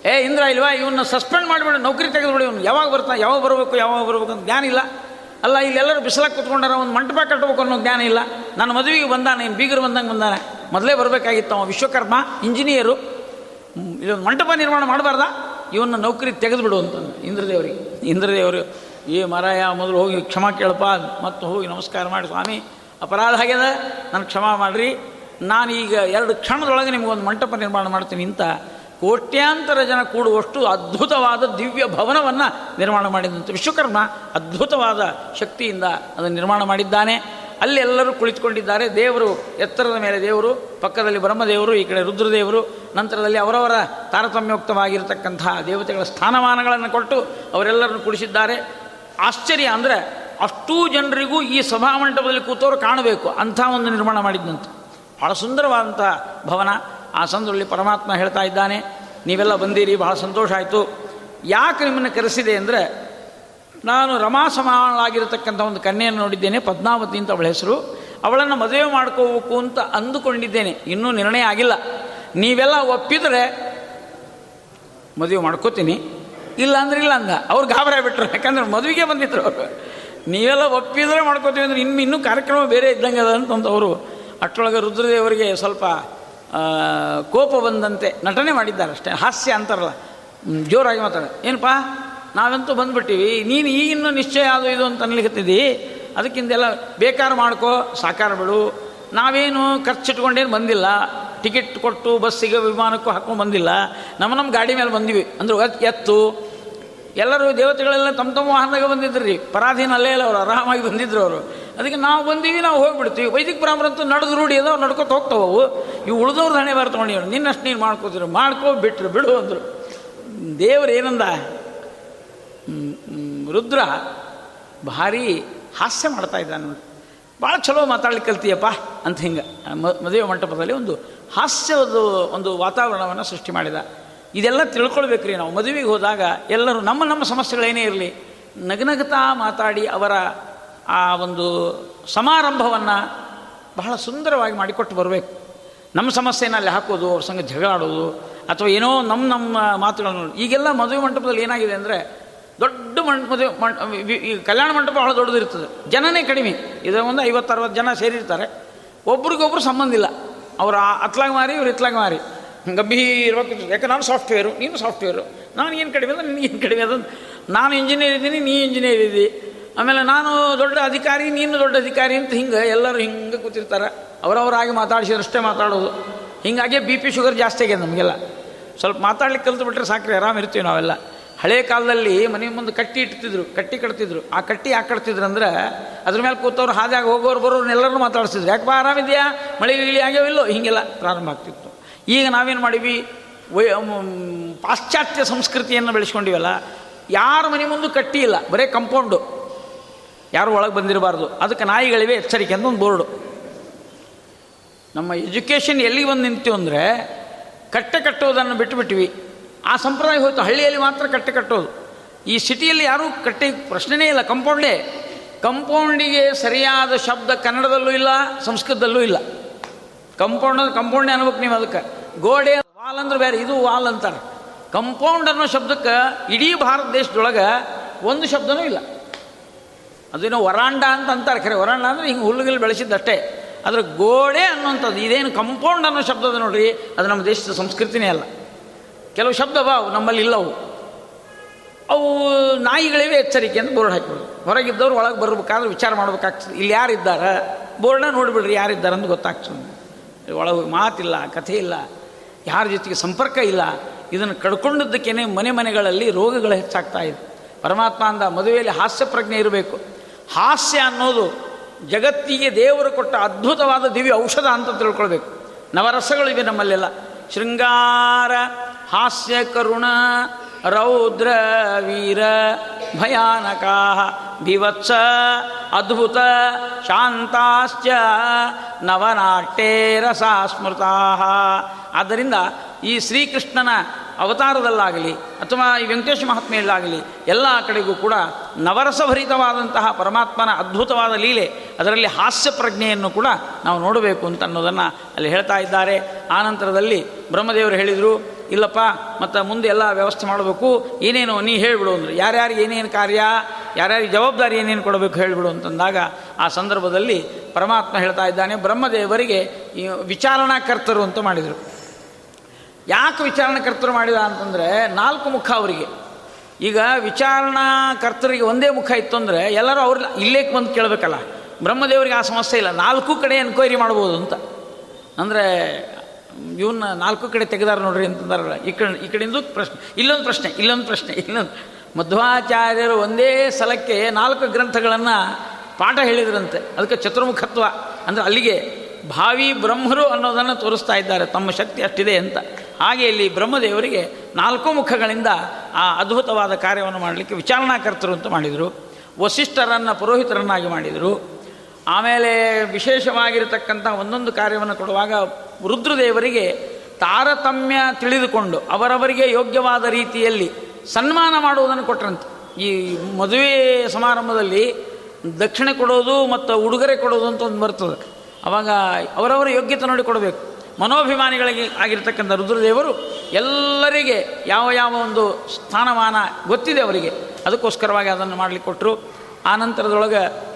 Speaker 1: ಏ, ಇಂದ್ರ ಇಲ್ವಾ? ಇವನ್ನ ಸಸ್ಪೆಂಡ್ ಮಾಡಿಬಿಡು. ನೌಕರಿ ತೆಗೆದುಬಿಡಿ ಇವನು. ಯಾವಾಗ ಬರ್ತಾನೆ ಯಾವಾಗ ಬರಬೇಕು ಯಾವಾಗ ಬರಬೇಕು ಅಂತ ಜ್ಞಾನ ಇಲ್ಲ. ಅಲ್ಲ ಇಲ್ಲೆಲ್ಲರೂ ಬಿಸಿಲಾಗಿ ಕೂತ್ಕೊಂಡಾರ ಒಂದು ಮಂಟಪ ಕಟ್ಟಬೇಕು ಅನ್ನೋ ಜ್ಞಾನ ಇಲ್ಲ. ನನ್ನ ಮದುವೆಗೆ ಬಂದಾನೆ ಇನ್ನು ಬೀಗರು ಬಂದಂಗೆ ಬಂದಾನೆ. ಮೊದಲೇ ಬರಬೇಕಾಗಿತ್ತು ಅವ. ವಿಶ್ವಕರ್ಮ, ಇಂಜಿನಿಯರು. ಇದೊಂದು ಮಂಟಪ ನಿರ್ಮಾಣ ಮಾಡಬಾರ್ದ? ಇವನ್ನ ನೌಕರಿ ತೆಗೆದುಬಿಡು ಅಂತ ಇಂದ್ರದೇವರಿಗೆ. ಇಂದ್ರದೇವರು, ಏ ಮರಾಯ, ಮೊದಲು ಹೋಗಿ ಕ್ಷಮಾ ಕೇಳಪ್ಪ ಮತ್ತು ಹೋಗಿ ನಮಸ್ಕಾರ ಮಾಡಿ, ಸ್ವಾಮಿ, ಅಪರಾಧ ಆಗ್ಯದ? ನನಗೆ ಕ್ಷಮಾ ಮಾಡಿರಿ. ನಾನೀಗ ಎರಡು ಕ್ಷಣದೊಳಗೆ ನಿಮಗೊಂದು ಮಂಟಪ ನಿರ್ಮಾಣ ಮಾಡ್ತೀನಿ ಅಂತ ಕೋಟ್ಯಾಂತರ ಜನ ಕೂಡುವಷ್ಟು ಅದ್ಭುತವಾದ ದಿವ್ಯ ಭವನವನ್ನು ನಿರ್ಮಾಣ ಮಾಡಿದಂಥ ವಿಶ್ವಕರ್ಮ ಅದ್ಭುತವಾದ ಶಕ್ತಿಯಿಂದ ಅದನ್ನು ನಿರ್ಮಾಣ ಮಾಡಿದ್ದಾನೆ. ಅಲ್ಲಿ ಎಲ್ಲರೂ ಕುಳಿತುಕೊಂಡಿದ್ದಾರೆ. ದೇವರು ಎತ್ತರದ ಮೇಲೆ ದೇವರು, ಪಕ್ಕದಲ್ಲಿ ಬ್ರಹ್ಮದೇವರು, ಈ ಕಡೆ ರುದ್ರದೇವರು, ನಂತರದಲ್ಲಿ ಅವರವರ ತಾರತಮ್ಯೋಕ್ತವಾಗಿರತಕ್ಕಂತಹ ದೇವತೆಗಳ ಸ್ಥಾನಮಾನಗಳನ್ನು ಕೊಟ್ಟು ಅವರೆಲ್ಲರನ್ನು ಕುಳಿಸಿದ್ದಾರೆ ಆಶ್ಚರ್ಯ ಅಂದರೆ ಅಷ್ಟೂ ಜನರಿಗೂ ಈ ಸಭಾಮಂಟಪದಲ್ಲಿ ಕೂತವರು ಕಾಣಬೇಕು. ಅಂಥ ಒಂದು ನಿರ್ಮಾಣ ಮಾಡಿದ್ದಂತೆ ಭಾಳ ಸುಂದರವಾದಂಥ ಭವನ. ಆ ಸಂದರ್ಭದಲ್ಲಿ ಪರಮಾತ್ಮ ಹೇಳ್ತಾ ಇದ್ದಾನೆ, ನೀವೆಲ್ಲ ಬಂದಿರಿ, ಬಹಳ ಸಂತೋಷ ಆಯಿತು. ಯಾಕೆ ನಿಮ್ಮನ್ನು ಕರೆಸಿದೆ? ಅಂದರೆ ನಾನು ರಮಾ ಸಮಾನಳಾಗಿರತಕ್ಕಂಥ ಒಂದು ಕನ್ಯೆಯನ್ನು ನೋಡಿದ್ದೇನೆ, ಪದ್ಮಾವತಿ ಅಂತ ಅವಳ ಹೆಸರು. ಅವಳನ್ನು ಮದುವೆ ಮಾಡ್ಕೋಬೇಕು ಅಂತ ಅಂದುಕೊಂಡಿದ್ದೇನೆ. ಇನ್ನೂ ನಿರ್ಣಯ ಆಗಿಲ್ಲ. ನೀವೆಲ್ಲ ಒಪ್ಪಿದರೆ ಮದುವೆ ಮಾಡ್ಕೋತೀನಿ. ಇಲ್ಲ ಅಂದ್ರೆ ಇಲ್ಲ ಅಂದ ಅವ್ರು ಗಾಬರಿ ಬಿಟ್ರು ಯಾಕಂದ್ರೆ ಮದುವೆಗೆ ಬಂದಿದ್ರು ಅವರು. ನೀವೆಲ್ಲ ಒಪ್ಪಿದ್ರೆ ಮಾಡ್ಕೋತೀವಿ ಅಂದ್ರೆ ಇನ್ನು ಇನ್ನೂ ಕಾರ್ಯಕ್ರಮ ಬೇರೆ ಇದ್ದಂಗೆ ಅದ ಅಂತಂದು ಅವರು ಅಷ್ಟರೊಳಗೆ ರುದ್ರದೇವರಿಗೆ ಸ್ವಲ್ಪ ಕೋಪ ಬಂದಂತೆ ನಟನೆ ಮಾಡಿದ್ದಾರೆ ಅಷ್ಟೇ. ಹಾಸ್ಯ ಅಂತಾರಲ್ಲ. ಜೋರಾಗಿ ಮಾತಾಡ. ಏನಪ್ಪ? ನಾವಂತೂ ಬಂದ್ಬಿಟ್ಟಿವಿ. ನೀನು ಈಗಿನ್ನೂ ನಿಶ್ಚಯ ಅದು ಇದು ಅಂತ ಅನ್ಲಿಕತ್ತಿದ್ದಿ ಅದಕ್ಕಿಂದೆಲ್ಲ ಬೇಕಾರ ಮಾಡ್ಕೋ, ಸಾಕಾರ ಬಿಡು. ನಾವೇನು ಖರ್ಚು ಇಟ್ಕೊಂಡೇನು ಬಂದಿಲ್ಲ. ಟಿಕೆಟ್ ಕೊಟ್ಟು ಬಸ್ಸಿಗೆ ವಿಮಾನಕ್ಕೂ ಹಾಕೊಂಡು ಬಂದಿಲ್ಲ. ನಮ್ಮ ನಮ್ಮ ಗಾಡಿ ಮೇಲೆ ಬಂದಿವಿ. ಅಂದ್ರೆ ಎತ್- ಎತ್ತು. ಎಲ್ಲರೂ ದೇವತೆಗಳೆಲ್ಲ ತಮ್ಮ ತಮ್ಮ ವಾಹನದಾಗ ಬಂದಿದ್ರು. ರೀ ಪರಾಧೀನ ಅಲ್ಲೇ ಇಲ್ಲ ಅವರು, ಆರಾಮಾಗಿ ಬಂದಿದ್ರು ಅವರು. ಅದಕ್ಕೆ ನಾವು ಬಂದೀವಿ, ನಾವು ಹೋಗ್ಬಿಡ್ತೀವಿ. ವೈದಿಕ ಬ್ರಾಹ್ಮಣಂತೂ ನಡೆದು ರೂಢಿ ಅದಾವ, ನಡ್ಕೊತ ಹೋಗ್ತಾವು ಇವು ಉಳಿದವ್ರು ಹಣೆ ಬಾರ ನಿನ್ನಷ್ಟು ನೀನು ಮಾಡ್ಕೋತೀರಿ. ಮಾಡ್ಕೋ, ಬಿಟ್ರು, ಬಿಡು ಅಂದರು. ದೇವ್ರು ಏನಂದ? ರುದ್ರ ಭಾರಿ ಹಾಸ್ಯ ಮಾಡ್ತಾ ಇದ್ದಾನೆ ಭಾಳ ಚಲೋ ಮಾತಾಡ್ಲಿಕ್ಕೆ ಕಲ್ತೀಯಪ್ಪ ಅಂತ ಹಿಂಗೆ ಮದುವೆ ಮಂಟಪದಲ್ಲಿ ಒಂದು ಹಾಸ್ಯದ ಒಂದು ವಾತಾವರಣವನ್ನು ಸೃಷ್ಟಿ ಮಾಡಿದ. ಇದೆಲ್ಲ ತಿಳ್ಕೊಳ್ಬೇಕ್ರಿ ನಾವು. ಮದುವೆಗೆ ಹೋದಾಗ ಎಲ್ಲರೂ ನಮ್ಮ ನಮ್ಮ ಸಮಸ್ಯೆಗಳೇನೇ ಇರಲಿ, ನಗನಗತಾ ಮಾತಾಡಿ ಅವರ ಆ ಒಂದು ಸಮಾರಂಭವನ್ನು ಬಹಳ ಸುಂದರವಾಗಿ ಮಾಡಿಕೊಟ್ಟು ಬರಬೇಕು. ನಮ್ಮ ಸಮಸ್ಯೆನ ಅಲ್ಲಿ ಹಾಕೋದು, ಅವ್ರ ಸಂಗ ಜಗಳಾಡೋದು, ಅಥವಾ ಏನೋ ನಮ್ಮ ನಮ್ಮ ಮಾತುಗಳನ್ನು ಈಗೆಲ್ಲ ಮದುವೆ ಮಂಟಪದಲ್ಲಿ ಏನಾಗಿದೆ ಅಂದರೆ ದೊಡ್ಡ ಮದುವೆ ಕಲ್ಯಾಣ ಮಂಟಪ ಬಹಳ ದೊಡ್ಡದಿರ್ತದೆ. ಜನನೇ ಕಡಿಮೆ. ಇದು ಒಂದು ಐವತ್ತು ಅರವತ್ತು ಜನ ಸೇರಿರ್ತಾರೆ. ಒಬ್ರಿಗೊಬ್ರು ಸಂಬಂಧ ಇಲ್ಲ. ಅವರು ಅತ್ಲಾಗ ಮಾರಿ ಇವ್ರು ಇತ್ಲಾಗ ಮಾರಿ ಗಂಭೀರವಾಗಿ ಯಾಕೆ ನಾನು ಸಾಫ್ಟ್ವೇರು ನೀನು ಸಾಫ್ಟ್ವೇರು ನಾನು ಏನು ಕಡಿಮೆ ಅಂದ್ರೆ ನಿನಗೇನು ಕಡಿಮೆ ಅದ ನಾನು ಇಂಜಿನಿಯರ್ ಇದ್ದೀನಿ, ನೀ ಇಂಜಿನಿಯರ್ ಇದ್ದಿ. ಆಮೇಲೆ ನಾನು ದೊಡ್ಡ ಅಧಿಕಾರಿ, ನೀನು ದೊಡ್ಡ ಅಧಿಕಾರಿ ಅಂತ ಹಿಂಗೆ ಎಲ್ಲರೂ ಹಿಂಗೆ ಕೂತಿರ್ತಾರೆ. ಅವರವರಾಗಿ ಮಾತಾಡಿಸಿದ್ರಷ್ಟೇ ಮಾತಾಡೋದು. ಹಿಂಗಾಗಿ ಬಿ ಪಿ ಶುಗರ್ ಜಾಸ್ತಿ ಆಗ್ಯದ ನಮಗೆಲ್ಲ. ಸ್ವಲ್ಪ ಮಾತಾಡ್ಲಿಕ್ಕೆ ಕಲ್ತು ಬಿಟ್ರೆ ಸಾಕ್ರಿ, ಆರಾಮ್ ಇರ್ತೀವಿ ನಾವೆಲ್ಲ. ಹಳೆ ಕಾಲದಲ್ಲಿ ಮನೆ ಮುಂದೆ ಕಟ್ಟಿ ಇಡ್ತಿದ್ರು ಕಟ್ಟಿ ಕಟ್ತಿದ್ರು. ಆ ಕಟ್ಟಿ ಯಾಕೆ ಕಟ್ತಿದ್ರು ಅಂದ್ರೆ ಅದ್ರ ಮೇಲೆ ಕೂತವ್ರು ಹಾದ್ಯಾಗ ಹೋಗೋರು ಬರೋರು ಎಲ್ಲರನ್ನೂ ಮಾತಾಡಿಸ್ತಿದ್ರು ಯಾಕಪ್ಪ ಆರಾಮಿದೆಯಾ? ಮಳೆ ಗಿಳಿ ಆಗ್ಯಾವಿಲ್ಲೋ ಹೀಗೆಲ್ಲ ಪ್ರಾರಂಭ ಆಗ್ತಿತ್ತು. ಈಗ ನಾವೇನು ಮಾಡೀವಿ ವೈ ಪಾಶ್ಚಾತ್ಯ ಸಂಸ್ಕೃತಿಯನ್ನು ಬೆಳೆಸ್ಕೊಂಡಿವಲ್ಲ, ಯಾರ ಮನೆ ಮುಂದೆ ಕಟ್ಟಿ ಇಲ್ಲ, ಬರೀ ಕಂಪೌಂಡು. ಯಾರು ಒಳಗೆ ಬಂದಿರಬಾರ್ದು. ಅದಕ್ಕೆ ನಾಯಿಗಳಿವೆ, ಎಚ್ಚರಿಕೆ ಅಂತ ಒಂದು ಬೋರ್ಡು. ನಮ್ಮ ಎಜುಕೇಷನ್ ಎಲ್ಲಿ ಬಂದು ನಿಂತು ಅಂದರೆ ಕಟ್ಟೆ ಕಟ್ಟುವುದನ್ನು ಬಿಟ್ಟುಬಿಟ್ವಿ ಆ ಸಂಪ್ರದಾಯ ಹೋಯ್ತು. ಹಳ್ಳಿಯಲ್ಲಿ ಮಾತ್ರ ಕಟ್ಟೆ ಕಟ್ಟೋದು. ಈ ಸಿಟಿಯಲ್ಲಿ ಯಾರೂ ಕಟ್ಟೆ ಪ್ರಶ್ನೆನೇ ಇಲ್ಲ. ಕಂಪೌಂಡೇ ಕಂಪೌಂಡಿಗೆ ಸರಿಯಾದ ಶಬ್ದ ಕನ್ನಡದಲ್ಲೂ ಇಲ್ಲ, ಸಂಸ್ಕೃತದಲ್ಲೂ ಇಲ್ಲ. ಕಂಪೌಂಡ್ ಅಂದ್ರೆ ಕಂಪೌಂಡೇ ಅನ್ಬೇಕು ನೀವು ಅದಕ್ಕೆ. ಗೋಡೆ ವಾಲ್ ಅಂದ್ರೆ ಬೇರೆ, ಇದು ವಾಲ್ ಅಂತಾರೆ. ಕಂಪೌಂಡ್ ಅನ್ನೋ ಶಬ್ದಕ್ಕೆ ಇಡೀ ಭಾರತ ದೇಶದೊಳಗೆ ಒಂದು ಶಬ್ದನೂ ಇಲ್ಲ. ಅದೇನೋ ವರಾಂಡ ಅಂತ ಅಂತಾರೆ. ಖರೆ ವರಾಂಡ ಅಂದರೆ ಹಿಂಗೆ ಹುಲ್ಲುಗಿಲ್ಲಿ ಬೆಳೆಸಿದ್ದಷ್ಟೇ. ಆದರೆ ಗೋಡೆ ಅನ್ನುವಂಥದ್ದು, ಇದೇನು ಕಂಪೌಂಡ್ ಅನ್ನೋ ಶಬ್ದದ ನೋಡ್ರಿ, ಅದು ನಮ್ಮ ದೇಶದ ಸಂಸ್ಕೃತಿನೇ ಅಲ್ಲ. ಕೆಲವು ಶಬ್ದ ಅವು ನಮ್ಮಲ್ಲಿ ಇಲ್ಲವು. ಅವು ನಾಯಿಗಳಿವೆ ಎಚ್ಚರಿಕೆ ಅಂತ ಬೋರ್ಡ್ ಹಾಕಿಬಿಡೋದು ಹೊರಗಿದ್ದವ್ರು ಒಳಗೆ ಬರಬೇಕಾದ್ರೆ ವಿಚಾರ ಮಾಡಬೇಕಾಗ್ತದೆ. ಇಲ್ಲಿ ಯಾರಿದ್ದಾರೆ? ಬೋರ್ಡ್ನ ನೋಡಿಬಿಡ್ರಿ, ಯಾರಿದ್ದಾರೆ ಅಂತ ಗೊತ್ತಾಗ್ತದೆ. ಒಳಗೆ ಮಾತಿಲ್ಲ, ಕಥೆ ಇಲ್ಲ, ಯಾರ ಜೊತೆಗೆ ಸಂಪರ್ಕ ಇಲ್ಲ. ಇದನ್ನು ಕಡ್ಕೊಂಡಿದ್ದಕ್ಕೇನೆ ಮನೆ ಮನೆಗಳಲ್ಲಿ ರೋಗಗಳು ಹೆಚ್ಚಾಗ್ತಾ ಇದೆ. ಪರಮಾತ್ಮ ಅಂದ ಮದುವೆಯಲ್ಲಿ ಹಾಸ್ಯ ಪ್ರಜ್ಞೆ ಇರಬೇಕು. ಹಾಸ್ಯ ಅನ್ನೋದು ಜಗತ್ತಿಗೆ ದೇವರು ಕೊಟ್ಟ ಅದ್ಭುತವಾದ ದಿವ್ಯ ಔಷಧ ಅಂತ ತಿಳ್ಕೊಳ್ಬೇಕು. ನವರಸಗಳಿವೆ ನಮ್ಮಲ್ಲೆಲ್ಲ. ಶೃಂಗಾರ ಹಾಸ್ಯ ಕರುಣ ರೌದ್ರ ವೀರ ಭಯಾನಕ ಬಿವತ್ಸ ಅದ್ಭುತ ಶಾಂತಾಶ್ಚ ನವನಾಟ್ಯೇ ರಸ ಸ್ಮೃತಾ ಆದ್ದರಿಂದ ಈ ಶ್ರೀಕೃಷ್ಣನ ಅವತಾರದಲ್ಲಾಗಲಿ ಅಥವಾ ಈ ವೆಂಕಟೇಶ ಮಹಾತ್ಮೆಯಲ್ಲಾಗಲಿ ಎಲ್ಲ ಕಡೆಗೂ ಕೂಡ ನವರಸಭರಿತವಾದಂತಹ ಪರಮಾತ್ಮನ ಅದ್ಭುತವಾದ ಲೀಲೆ, ಅದರಲ್ಲಿ ಹಾಸ್ಯ ಪ್ರಜ್ಞೆಯನ್ನು ಕೂಡ ನಾವು ನೋಡಬೇಕು ಅಂತ ಅನ್ನೋದನ್ನು ಅಲ್ಲಿ ಹೇಳ್ತಾ ಇದ್ದಾರೆ. ಆನಂತರದಲ್ಲಿ ಬ್ರಹ್ಮದೇವರು ಹೇಳಿದರು, ಇಲ್ಲಪ್ಪ, ಮತ್ತು ಮುಂದೆ ಎಲ್ಲ ವ್ಯವಸ್ಥೆ ಮಾಡಬೇಕು. ಏನೇನು ನೀ ಹೇಳಿಬಿಡು ಅಂದರು. ಯಾರ್ಯಾರು ಏನೇನು ಕಾರ್ಯ, ಯಾರ್ಯಾರಿಗೆ ಜವಾಬ್ದಾರಿ ಏನೇನು ಕೊಡಬೇಕು ಹೇಳಿಬಿಡು ಅಂತಂದಾಗ ಆ ಸಂದರ್ಭದಲ್ಲಿ ಪರಮಾತ್ಮ ಹೇಳ್ತಾ ಇದ್ದಾನೆ, ಬ್ರಹ್ಮದೇವರಿಗೆ ವಿಚಾರಣಾಕರ್ತರು ಅಂತ ಮಾಡಿದರು. ಯಾಕೆ ವಿಚಾರಣಾಕರ್ತರು ಮಾಡಿದ ಅಂತಂದರೆ ನಾಲ್ಕು ಮುಖ ಅವರಿಗೆ. ಈಗ ವಿಚಾರಣಾಕರ್ತರಿಗೆ ಒಂದೇ ಮುಖ ಇತ್ತು ಅಂದರೆ ಎಲ್ಲರೂ ಅವ್ರ ಇಲ್ಲೇ ಬಂದು ಕೇಳಬೇಕಲ್ಲ. ಬ್ರಹ್ಮದೇವರಿಗೆ ಆ ಸಮಸ್ಯೆ ಇಲ್ಲ. ನಾಲ್ಕು ಕಡೆ ಎನ್ಕ್ವೈರಿ ಮಾಡ್ಬೋದು ಅಂತ. ಅಂದರೆ ಇವನ್ನ ನಾಲ್ಕು ಕಡೆ ತೆಗೆದಾರ ನೋಡ್ರಿ ಅಂತಂದಾರಲ್ಲ ಈ ಕಡೆ, ಈ ಕಡೆಯಿಂದ ಪ್ರಶ್ನೆ, ಇಲ್ಲೊಂದು ಪ್ರಶ್ನೆ ಇಲ್ಲೊಂದು ಪ್ರಶ್ನೆ, ಇಲ್ಲೊಂದು ಮಧ್ವಾಚಾರ್ಯರು ಒಂದೇ ಸಲಕ್ಕೆ ನಾಲ್ಕು ಗ್ರಂಥಗಳನ್ನು ಪಾಠ ಹೇಳಿದ್ರಂತೆ. ಅದಕ್ಕೆ ಚತುರ್ಮುಖತ್ವ. ಅಂದರೆ ಅಲ್ಲಿಗೆ ಭಾವಿ ಬ್ರಹ್ಮರು ಅನ್ನೋದನ್ನು ತೋರಿಸ್ತಾ ಇದ್ದಾರೆ. ತಮ್ಮ ಶಕ್ತಿ ಅಷ್ಟಿದೆ ಅಂತ. ಹಾಗೆ ಇಲ್ಲಿ ಬ್ರಹ್ಮದೇವರಿಗೆ ನಾಲ್ಕು ಮುಖಗಳಿಂದ ಆ ಅದ್ಭುತವಾದ ಕಾರ್ಯವನ್ನು ಮಾಡಲಿಕ್ಕೆ ವಿಚಾರಣಾಕರ್ತರು ಅಂತ ಮಾಡಿದರು, ವಸಿಷ್ಠರನ್ನು ಪುರೋಹಿತರನ್ನಾಗಿ ಮಾಡಿದರು. ಆಮೇಲೆ ವಿಶೇಷವಾಗಿರತಕ್ಕಂಥ ಒಂದೊಂದು ಕಾರ್ಯವನ್ನು ಕೊಡುವಾಗ ರುದ್ರದೇವರಿಗೆ ತಾರತಮ್ಯ ತಿಳಿದುಕೊಂಡು ಅವರವರಿಗೆ ಯೋಗ್ಯವಾದ ರೀತಿಯಲ್ಲಿ ಸನ್ಮಾನ ಮಾಡುವುದನ್ನು ಕೊಟ್ಟರಂತೆ ಈ ಮದುವೆ ಸಮಾರಂಭದಲ್ಲಿ ದಕ್ಷಿಣೆ ಕೊಡೋದು ಮತ್ತು ಉಡುಗೊರೆ ಕೊಡೋದು ಅಂತ ಒಂದು ಬರ್ತದೆ. ಅವಾಗ ಅವರವರ ಯೋಗ್ಯತೆ ನೋಡಿ ಕೊಡಬೇಕು ಮನೋಭಿಮಾನಿಗಳಿಗೆ ಆಗಿರ್ತಕ್ಕಂಥ ರುದ್ರದೇವರು ಎಲ್ಲರಿಗೆ ಯಾವ ಯಾವ ಒಂದು ಸ್ಥಾನಮಾನ ಗೊತ್ತಿದೆ ಅವರಿಗೆ, ಅದಕ್ಕೋಸ್ಕರವಾಗಿ ಅದನ್ನು ಮಾಡಲಿಕ್ಕೆ ಕೊಟ್ಟರು. ಆ ನಂತರದೊಳಗೆ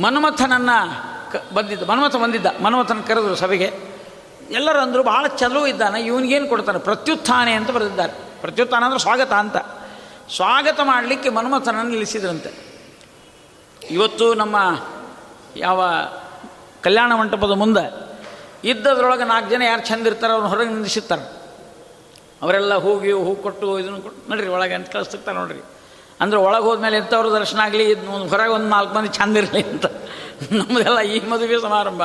Speaker 1: ಮನ್ಮಥನನ್ನು ಕ ಬಂದಿದ್ದ, ಮನ್ಮಥ ಬಂದಿದ್ದ ಮನ್ಮಥನ ಕರೆದರು ಸಭೆಗೆ. ಎಲ್ಲರೂ ಅಂದರು ಭಾಳ ಚಲೋ ಇದ್ದಾನೆ, ಇವನಿಗೇನು ಕೊಡ್ತಾನೆ? ಪ್ರತ್ಯುತ್ಥಾನೆ ಅಂತ ಬರೆದಿದ್ದಾರೆ. ಪ್ರತ್ಯುತ್ಥಾನ ಅಂದರೆ ಸ್ವಾಗತ ಅಂತ. ಸ್ವಾಗತ ಮಾಡಲಿಕ್ಕೆ ಮನ್ಮಥನನ್ನು ನಿಲ್ಲಿಸಿದ್ರಂತೆ. ಇವತ್ತು ನಮ್ಮ ಯಾವ ಕಲ್ಯಾಣ ಮಂಟಪದ ಮುಂದೆ ಇದ್ದದ್ರೊಳಗೆ ನಾಲ್ಕು ಜನ ಯಾರು ಚಂದ ಇರ್ತಾರೆ ಅವ್ರನ್ನ ಹೊರಗೆ ನಿಂದಿಸಿರ್ತಾರೆ. ಅವರೆಲ್ಲ ಹೋಗಿ ಹೂ ಕೊಟ್ಟು ಇದನ್ನು ಕೊಟ್ಟು ನೋಡ್ರಿ ಒಳಗೆ ಅಂತ ಕಳಿಸ್ತಿರ್ತಾರೆ ನೋಡ್ರಿ. ಅಂದ್ರೆ ಒಳಗೆ ಹೋದ್ಮೇಲೆ ಎಂಥವ್ರ ದರ್ಶನ ಆಗಲಿ, ಇದು ಹೊರಗೆ ಒಂದು ನಾಲ್ಕು ಮಂದಿ ಚಂದ ಇರಲಿ ಅಂತ. ನಮ್ಮದೆಲ್ಲ ಈ ಮದುವೆ ಸಮಾರಂಭ.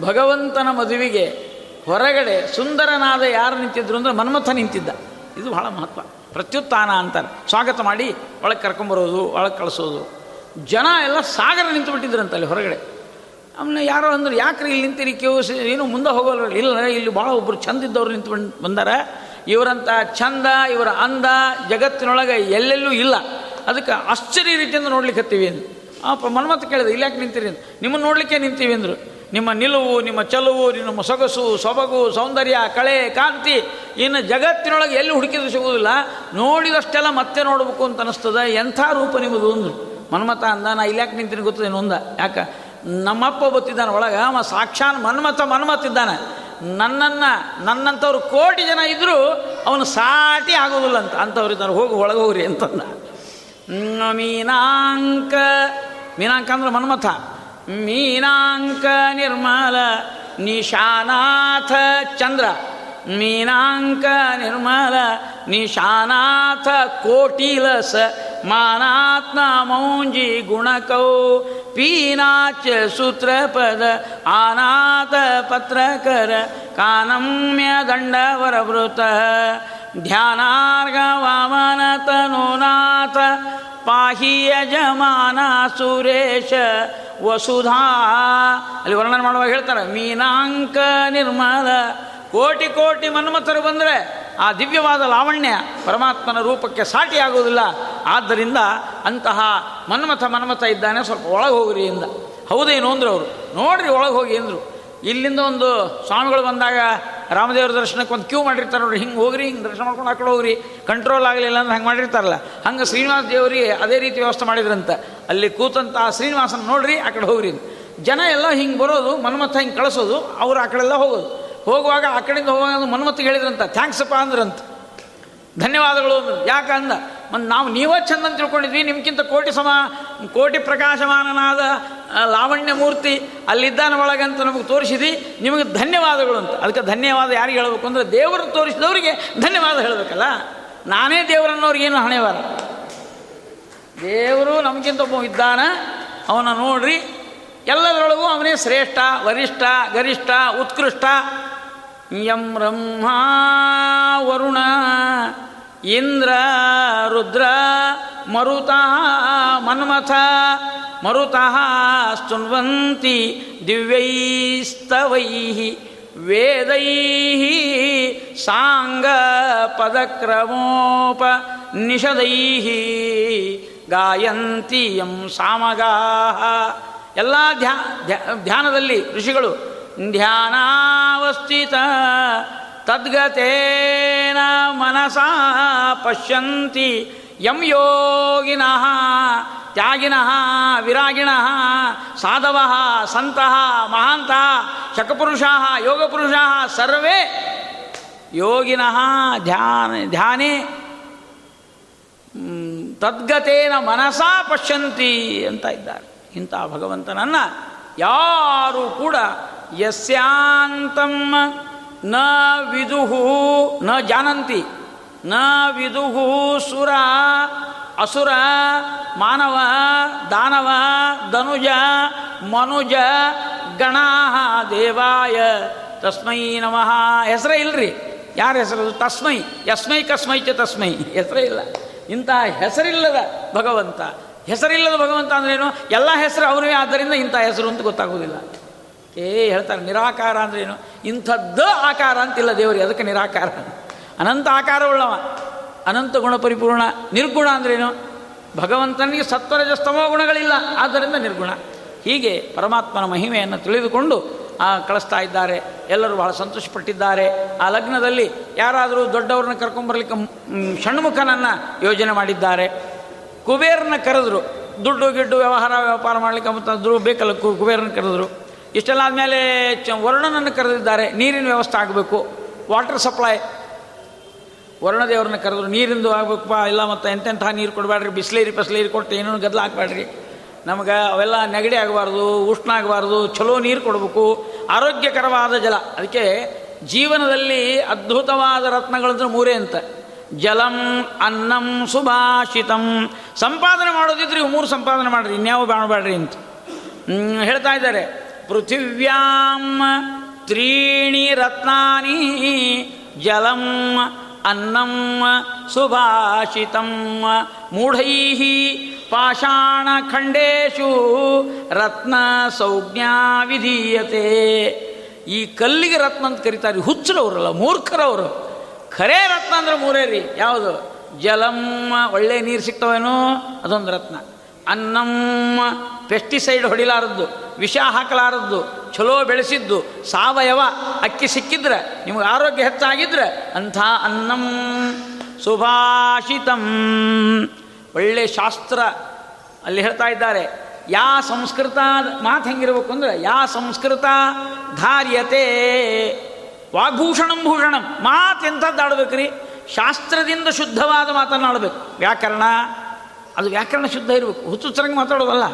Speaker 1: ಭಗವಂತನ ಮದುವೆಗೆ ಹೊರಗಡೆ ಸುಂದರನಾದ ಯಾರು ನಿಂತಿದ್ರು ಅಂದರೆ ಮನ್ಮಥ ನಿಂತಿದ್ದ. ಇದು ಬಹಳ ಮಹತ್ವ. ಪ್ರತ್ಯುತ್ಥಾನ ಅಂತಾರೆ. ಸ್ವಾಗತ ಮಾಡಿ ಒಳಗೆ ಕರ್ಕೊಂಬರೋದು, ಒಳಗೆ ಕಳಿಸೋದು. ಜನ ಎಲ್ಲ ಸಾಗರ ನಿಂತು ಅಲ್ಲಿ ಹೊರಗಡೆ. ಆಮೇಲೆ ಯಾರೋ ಅಂದ್ರೆ, ಯಾಕ್ರಿ ಇಲ್ಲಿ ನಿಂತಿರಿ ಕ್ಯೂ ಏನು ಮುಂದೆ ಹೋಗೋಲ್ಲ ಇಲ್ಲ ಇಲ್ಲಿ ಭಾಳ ಒಬ್ಬರು ಚಂದ ಇದ್ದವ್ರು ನಿಂತು ಬಂದು, ಬಂದಾರ. ಇವರಂಥ ಚಂದ ಇವರ ಅಂದ, ಜಗತ್ತಿನೊಳಗೆ ಎಲ್ಲೆಲ್ಲೂ ಇಲ್ಲ. ಅದಕ್ಕೆ ಆಶ್ಚರ್ಯ ರೀತಿಯಿಂದ ನೋಡ್ಲಿಕ್ಕೆ ಹತ್ತೀವಿ ಅಂದ್ರೆ. ಆ ಮನ್ಮತ್ ಕೇಳಿದೆ, ಇಲ್ಲಿ ಯಾಕೆ ನಿಂತೀರಿ? ಅಂತ ನಿಮ್ಮನ್ನು ನೋಡಲಿಕ್ಕೆ ನಿಂತೀವಿ ಅಂದರು. ನಿಮ್ಮ ನಿಲುವು, ನಿಮ್ಮ ಚಲುವು, ನಿಮ್ಮ ಸೊಗಸು, ಸೊಬಗು, ಸೌಂದರ್ಯ, ಕಳೆ, ಕಾಂತಿ, ಇನ್ನು ಜಗತ್ತಿನೊಳಗೆ ಎಲ್ಲಿ ಹುಡುಕಿದ್ರು ಸಿಗುವುದಿಲ್ಲ. ನೋಡಿದಷ್ಟೆಲ್ಲ ಮತ್ತೆ ನೋಡಬೇಕು ಅಂತ ಅನಿಸ್ತದೆ. ಎಂಥ ರೂಪ ನಿಮ್ಮದು? ಅಂದರು. ಮನ್ಮತ ಅಂದ, ನಾ ಯಾಕೆ ನಿಂತೀನಿ ಗೊತ್ತದೇನು ಅಂದ ಯಾಕೆ? ನಮ್ಮಪ್ಪ ಗೊತ್ತಿದ್ದಾನೆ ಒಳಗೆ, ಅವ ಸಾಕ್ಷಾತ್ ಮನ್ಮಥ ಮನ್ಮತ್ತಿದ್ದಾನೆ ನನ್ನನ್ನು, ನನ್ನಂಥವ್ರು ಕೋಟಿ ಜನ ಇದ್ದರೂ ಅವನು ಸಾಟಿ ಆಗೋದಿಲ್ಲ ಅಂತ. ಅಂಥವ್ರು ಇದ್ದಾರೆ, ಹೋಗಿ, ಒಳಗೆ ಹೋಗ್ರಿ ಅಂತಂದ. ಮೀನಾಂಕ ಮೀನಾಂಕ ಅಂದ್ರೆ ಮನ್ಮಥ. ಮೀನಾಂಕ ನಿರ್ಮಲ, ನಿಶಾನಾಥ ಚಂದ್ರ. ಮೀನಾಂಕ ನಿರ್ಮಲ ನಿಶಾನಾಥ ಕೋಟಿಲಸ ಮಾನಾತ್ಮ ಮೌಂಜಿ ಗುಣಕೌ ಪೀನಾಚ ಸೂತ್ರಪದ ಆನಾಥ ಪತ್ರಕರ ಕಾನಮ್ಯ ದಂಡವರವೃತ ಧ್ಯಾನಾರ್ಗ ವಾಮನ ತನುನಾಥ ಪಾಹಿ ಯಜಮಾನ ಸುರೇಶ ವಸುಧಾ. ಅಲ್ಲಿ ವರ್ಣನೆ ಮಾಡುವಾಗ ಹೇಳ್ತಾರೆ, ಮೀನಾಂಕ ನಿರ್ಮಲ ಕೋಟಿ ಕೋಟಿ ಮನ್ಮಥರು ಬಂದರೆ ಆ ದಿವ್ಯವಾದ ಲಾವಣ್ಯ ಪರಮಾತ್ಮನ ರೂಪಕ್ಕೆ ಸಾಟಿ ಆಗೋದಿಲ್ಲ ಆದ್ದರಿಂದ ಅಂತಹ ಮನ್ಮಥ ಮನ್ಮಥ ಇದ್ದಾನೆ, ಸ್ವಲ್ಪ ಒಳಗೆ ಹೋಗ್ರಿ ಇಂದ ಹೌದೇನು ಅಂದ್ರು ಅವರು. ನೋಡ್ರಿ ಒಳಗೆ ಹೋಗಿ ಅಂದರು ಇಲ್ಲಿಂದ ಒಂದು ಸ್ವಾಮಿಗಳು ಬಂದಾಗ ರಾಮದೇವರ ದರ್ಶನಕ್ಕೆ ಒಂದು ಕ್ಯೂ ಮಾಡಿರ್ತಾರೆ ನೋಡ್ರಿ. ಹಿಂಗೆ ಹೋಗ್ರಿ, ಹಿಂಗೆ ದರ್ಶನ ಮಾಡ್ಕೊಂಡು ಹಾಕೊಂಡು ಕಡೆ ಹೋಗ್ರಿ. ಕಂಟ್ರೋಲ್ ಆಗಲಿಲ್ಲ ಅಂದ್ರೆ ಹಂಗೆ ಮಾಡಿರ್ತಾರಲ್ಲ. ಹಂಗೆ ಶ್ರೀನಿವಾಸ ದೇವರಿಗೆ ಅದೇ ರೀತಿ ವ್ಯವಸ್ಥೆ ಮಾಡಿದ್ರಂತ. ಅಲ್ಲಿ ಕೂತಂತ ಶ್ರೀನಿವಾಸನ ನೋಡ್ರಿ, ಆ ಕಡೆ ಹೋಗ್ರಿ ಜನ ಎಲ್ಲ ಹಿಂಗೆ ಬರೋದು, ಮನ್ಮಥ ಹಿಂಗೆ ಕಳಿಸೋದು, ಅವರು ಆ ಕಡೆಲ್ಲ ಹೋಗೋದು. ಹೋಗುವಾಗ ಆ ಕಡೆಯಿಂದ ಹೋಗುವಾಗ ಮನ್ಮತ್ತಿಗೆ ಹೇಳಿದ್ರಂತ ಥ್ಯಾಂಕ್ಸಪ್ಪ ಅಂದ್ರಂತ. ಧನ್ಯವಾದಗಳು ಅಂದ್ರು. ಯಾಕಂದ ಮತ್ತು ನಾವು ನೀವೇ ಚಂದ ಅಂತ ತಿಳ್ಕೊಂಡಿದ್ವಿ ನಿಮ್ಗಿಂತ ಕೋಟಿ ಸಮ, ಕೋಟಿ ಪ್ರಕಾಶಮಾನನಾದ ಲಾವಣ್ಯ ಮೂರ್ತಿ ಅಲ್ಲಿದ್ದಾನ ಒಳಗಂತ ನಮಗೆ ತೋರಿಸಿದಿ, ನಿಮಗೆ ಧನ್ಯವಾದಗಳು ಅಂತ. ಅದಕ್ಕೆ ಧನ್ಯವಾದ ಯಾರಿಗೆ ಹೇಳಬೇಕು ಅಂದರೆ ದೇವರನ್ನು ತೋರಿಸಿದವರಿಗೆ ಧನ್ಯವಾದ ಹೇಳಬೇಕಲ್ಲ? ನಾನೇ ದೇವರನ್ನೋರಿಗೇನು ಹಣೆವಾರ ದೇವರು ನಮಗಿಂತ ಒಬ್ಬ ಇದ್ದಾನ, ಅವನ ನೋಡ್ರಿ, ಎಲ್ಲದರೊಳಗೂ ಅವನೇ ಶ್ರೇಷ್ಠ, ವರಿಷ್ಠ, ಗರಿಷ್ಠ, ಉತ್ಕೃಷ್ಟ ಯಂ ಬ್ರಹ್ಮ, ವರುಣ, ಇಂದ್ರ, ರುದ್ರ, ಮರುತ, ಮನ್ಮಥ ಮರುತಃ ಸ್ತುನ್ವಂತಿ ದಿವ್ಯೈಸ್ತವೈ ವೇದೈ ಸಾಂಗ, ಪದಕ್ರಮೋಪ ನಿಷದೈ ಗಾಯಂತಿ, ಯಂ ಸಾಮಗಾ ಎಲ್ಲ ಧ್ಯಾ ಧ್ಯಾನದಲ್ಲಿ ಋಷಿಗಳು ಧ್ಯಾನಾವಸ್ಥಿತ ತದ್ಗತೇನ ಮನಸಾ ಪಶ್ಯಂತಿ ಯಂ ಯೋಗಿನಃ ತ್ಯಾಗಿನಃ ವಿರಾಗಿಣಃ ಸಾಧವಃ ಸಂತಃ ಮಹಾಂತಃ ಶಕಪುರುಷಾಃ ಯೋಗಪುರುಷಾಃ ಸರ್ವೇ ಯೋಗಿನಃ ಧ್ಯಾನ ಧ್ಯಾನೇ. ತದ್ಗತೇನ ಮನಸಾ ಪಶ್ಯಂತಿ ಅಂತ ಇದ್ದಾರೆ ಇಂಥ ಭಗವಂತನನ್ನು ಯಾರು ಕೂಡ ಯಸ್ಯಾಂತಂ ನ ವಿದುಹು, ನ ಜಾನಂತಿ, ನ ವಿದುಹು ಸುರ, ಅಸುರ, ಮಾನವ, ದಾನವ, ಧನುಜ, ಮನುಜ ಗಣಾ ದೇವಾಯ, ತಸ್ಮೈ ನಮಃ. ಹೆಸರೇ ಇಲ್ರಿ. ಯಾರ ಹೆಸರು? ತಸ್ಮೈ. ಯಸ್ಮೈ ಕಸ್ಮೈ ಚ ತಸ್ಮೈ. ಹೆಸರೇ ಇಲ್ಲ. ಇಂತಹ ಹೆಸರಿಲ್ಲದ ಭಗವಂತ. ಹೆಸರಿಲ್ಲದ ಭಗವಂತ ಅಂದ್ರೇನು ಎಲ್ಲ ಹೆಸರು ಅವರೇ, ಆದ್ದರಿಂದ ಇಂಥ ಹೆಸರು ಅಂತ ಗೊತ್ತಾಗೋದಿಲ್ಲ ಏ, ಹೇಳ್ತಾರೆ, ನಿರಾಕಾರ ಅಂದ್ರೇನು ಇಂಥದ್ದ ಆಕಾರ ಅಂತಿಲ್ಲ ದೇವರಿಗೆ, ಅದಕ್ಕೆ ನಿರಾಕಾರ. ಅನಂತ ಆಕಾರವುಳ್ಳವ. ಅನಂತ ಗುಣ ಪರಿಪೂರ್ಣ, ನಿರ್ಗುಣ ಅಂದ್ರೇನು ಭಗವಂತನಿಗೆ ಸತ್ವರಜಸ್ತಮೋ ಗುಣಗಳಿಲ್ಲ, ಆದ್ದರಿಂದ ನಿರ್ಗುಣ. ಹೀಗೆ ಪರಮಾತ್ಮನ ಮಹಿಮೆಯನ್ನು ತಿಳಿದುಕೊಂಡು ಆ ಕಳಿಸ್ತಾ ಇದ್ದಾರೆ. ಎಲ್ಲರೂ ಬಹಳ ಸಂತೋಷಪಟ್ಟಿದ್ದಾರೆ. ಆ ಲಗ್ನದಲ್ಲಿ ಯಾರಾದರೂ ದೊಡ್ಡವ್ರನ್ನ ಕರ್ಕೊಂಬರ್ಲಿಕ್ಕೆ ಷಣ್ಮುಖನನ್ನು ಯೋಜನೆ ಮಾಡಿದ್ದಾರೆ. ಕುಬೇರನ ಕರೆದ್ರು. ದುಡ್ಡು, ಗಿಡ್ಡು, ವ್ಯವಹಾರ, ವ್ಯಾಪಾರ ಮಾಡಲಿಕ್ಕೆ ಮತ್ತು ಬೇಕಲ್ಲ ಕುಬೇರನ ಕರೆದ್ರು. ಇಷ್ಟೆಲ್ಲ ಆದಮೇಲೆ ಚ, ವರುಣನನ್ನು ಕರೆದಿದ್ದಾರೆ. ನೀರಿನ ವ್ಯವಸ್ಥೆ ಆಗಬೇಕು. Water supply. ವರುಣದೇವ್ರನ್ನ ಕರೆದ್ರು. ನೀರಿಂದು ಆಗ್ಬೇಕಪ್ಪ. ಇಲ್ಲ ಮತ್ತು ಎಂತೆಂಥ ನೀರು ಕೊಡಬೇಡ್ರಿ. ಬಿಸ್ಲೇರಿ, ಪಸ್ಲೇರಿ ಕೊಟ್ಟು ಏನೂ ಗದ್ದಲ ಹಾಕ್ಬೇಡ್ರಿ. ನಮಗೆ ಅವೆಲ್ಲ ನೆಗಡಿ ಆಗಬಾರ್ದು, ಉಷ್ಣ ಆಗಬಾರ್ದು. ಚಲೋ ನೀರು ಕೊಡಬೇಕು. ಆರೋಗ್ಯಕರವಾದ ಜಲ. ಅದಕ್ಕೆ ಜೀವನದಲ್ಲಿ ಅದ್ಭುತವಾದ ರತ್ನಗಳಂದ್ರೆ ಮೂರೇ ಅಂತ. ಜಲಂ ಅನ್ನಂ ಸುಭಾಷಿತಂ. ಸಂಪಾದನೆ ಮಾಡೋದಿದ್ರೆ ಇವು ಮೂರು ಸಂಪಾದನೆ ಮಾಡಿರಿ, ಇನ್ಯಾವ ಬಾಣಬೇಡ್ರಿ ಅಂತ. ಹೇಳ್ತಾ ಇದ್ದಾರೆ. ಪೃಥಿವ್ಯಾಂ ತ್ರೀಣಿ ರತ್ನಾನಿ ಜಲಂ ಅನ್ನಂ ಸುಭಾಷಿತಂ. ಮೂಢೈ ಪಾಷಾಣಖಂಡೇಶು ರತ್ನ ಸಂಜ್ಞಾ ವಿಧೀಯತೆ. ಈ ಕಲ್ಲಿಗೆ ರತ್ನ ಅಂತ ಕರೀತಾರೆ, ಹುಚ್ಚರವರಲ್ಲ, ಮೂರ್ಖರವರು. ಖರೇ ರತ್ನ ಅಂದ್ರೆ ಮೂರೇ ರೀ. ಯಾವುದು? ಜಲಮ್ಮ ಒಳ್ಳೆ ನೀರು ಸಿಗ್ತವೇನೋ ಅದೊಂದು ರತ್ನ. ಅನ್ನಮ್ಮ ಪೆಸ್ಟಿಸೈಡ್ ಹೊಡಿಲಾರದ್ದು, ವಿಷ ಹಾಕಲಾರದ್ದು ಚಲೋ ಬೆಳೆಸಿದ್ದು, ಸಾವಯವ ಅಕ್ಕಿ ಸಿಕ್ಕಿದ್ರೆ, ನಿಮಗೆ ಆರೋಗ್ಯ ಹೆಚ್ಚಾಗಿದ್ರೆ ಅಂಥ ಅನ್ನಂ ಸುಭಾಷಿತಂ. ಒಳ್ಳೆ ಶಾಸ್ತ್ರ ಅಲ್ಲಿ ಹೇಳ್ತಾ ಇದ್ದಾರೆ. ಯಾ ಸಂಸ್ಕೃತ ಮಾತು ಹೆಂಗಿರ್ಬೇಕು ಅಂದ್ರೆ, ಯಾ ಸಂಸ್ಕೃತ ಧಾರ್ಯತೆ ವಾಗ್ಭೂಷಣಂ ಭೂಷಣಂ. ಮಾತು ಎಂಥದ್ದು ಆಡ್ಬೇಕ್ರಿ? ಶಾಸ್ತ್ರದಿಂದ ಶುದ್ಧವಾದ ಮಾತನ್ನಾಡಬೇಕು ವ್ಯಾಕರಣ, ಅದು ವ್ಯಾಕರಣ ಶುದ್ಧ ಇರಬೇಕು. ಹುಚ್ಚುಚ್ಚರಂಗೆ ಮಾತಾಡೋದಲ್ಲ.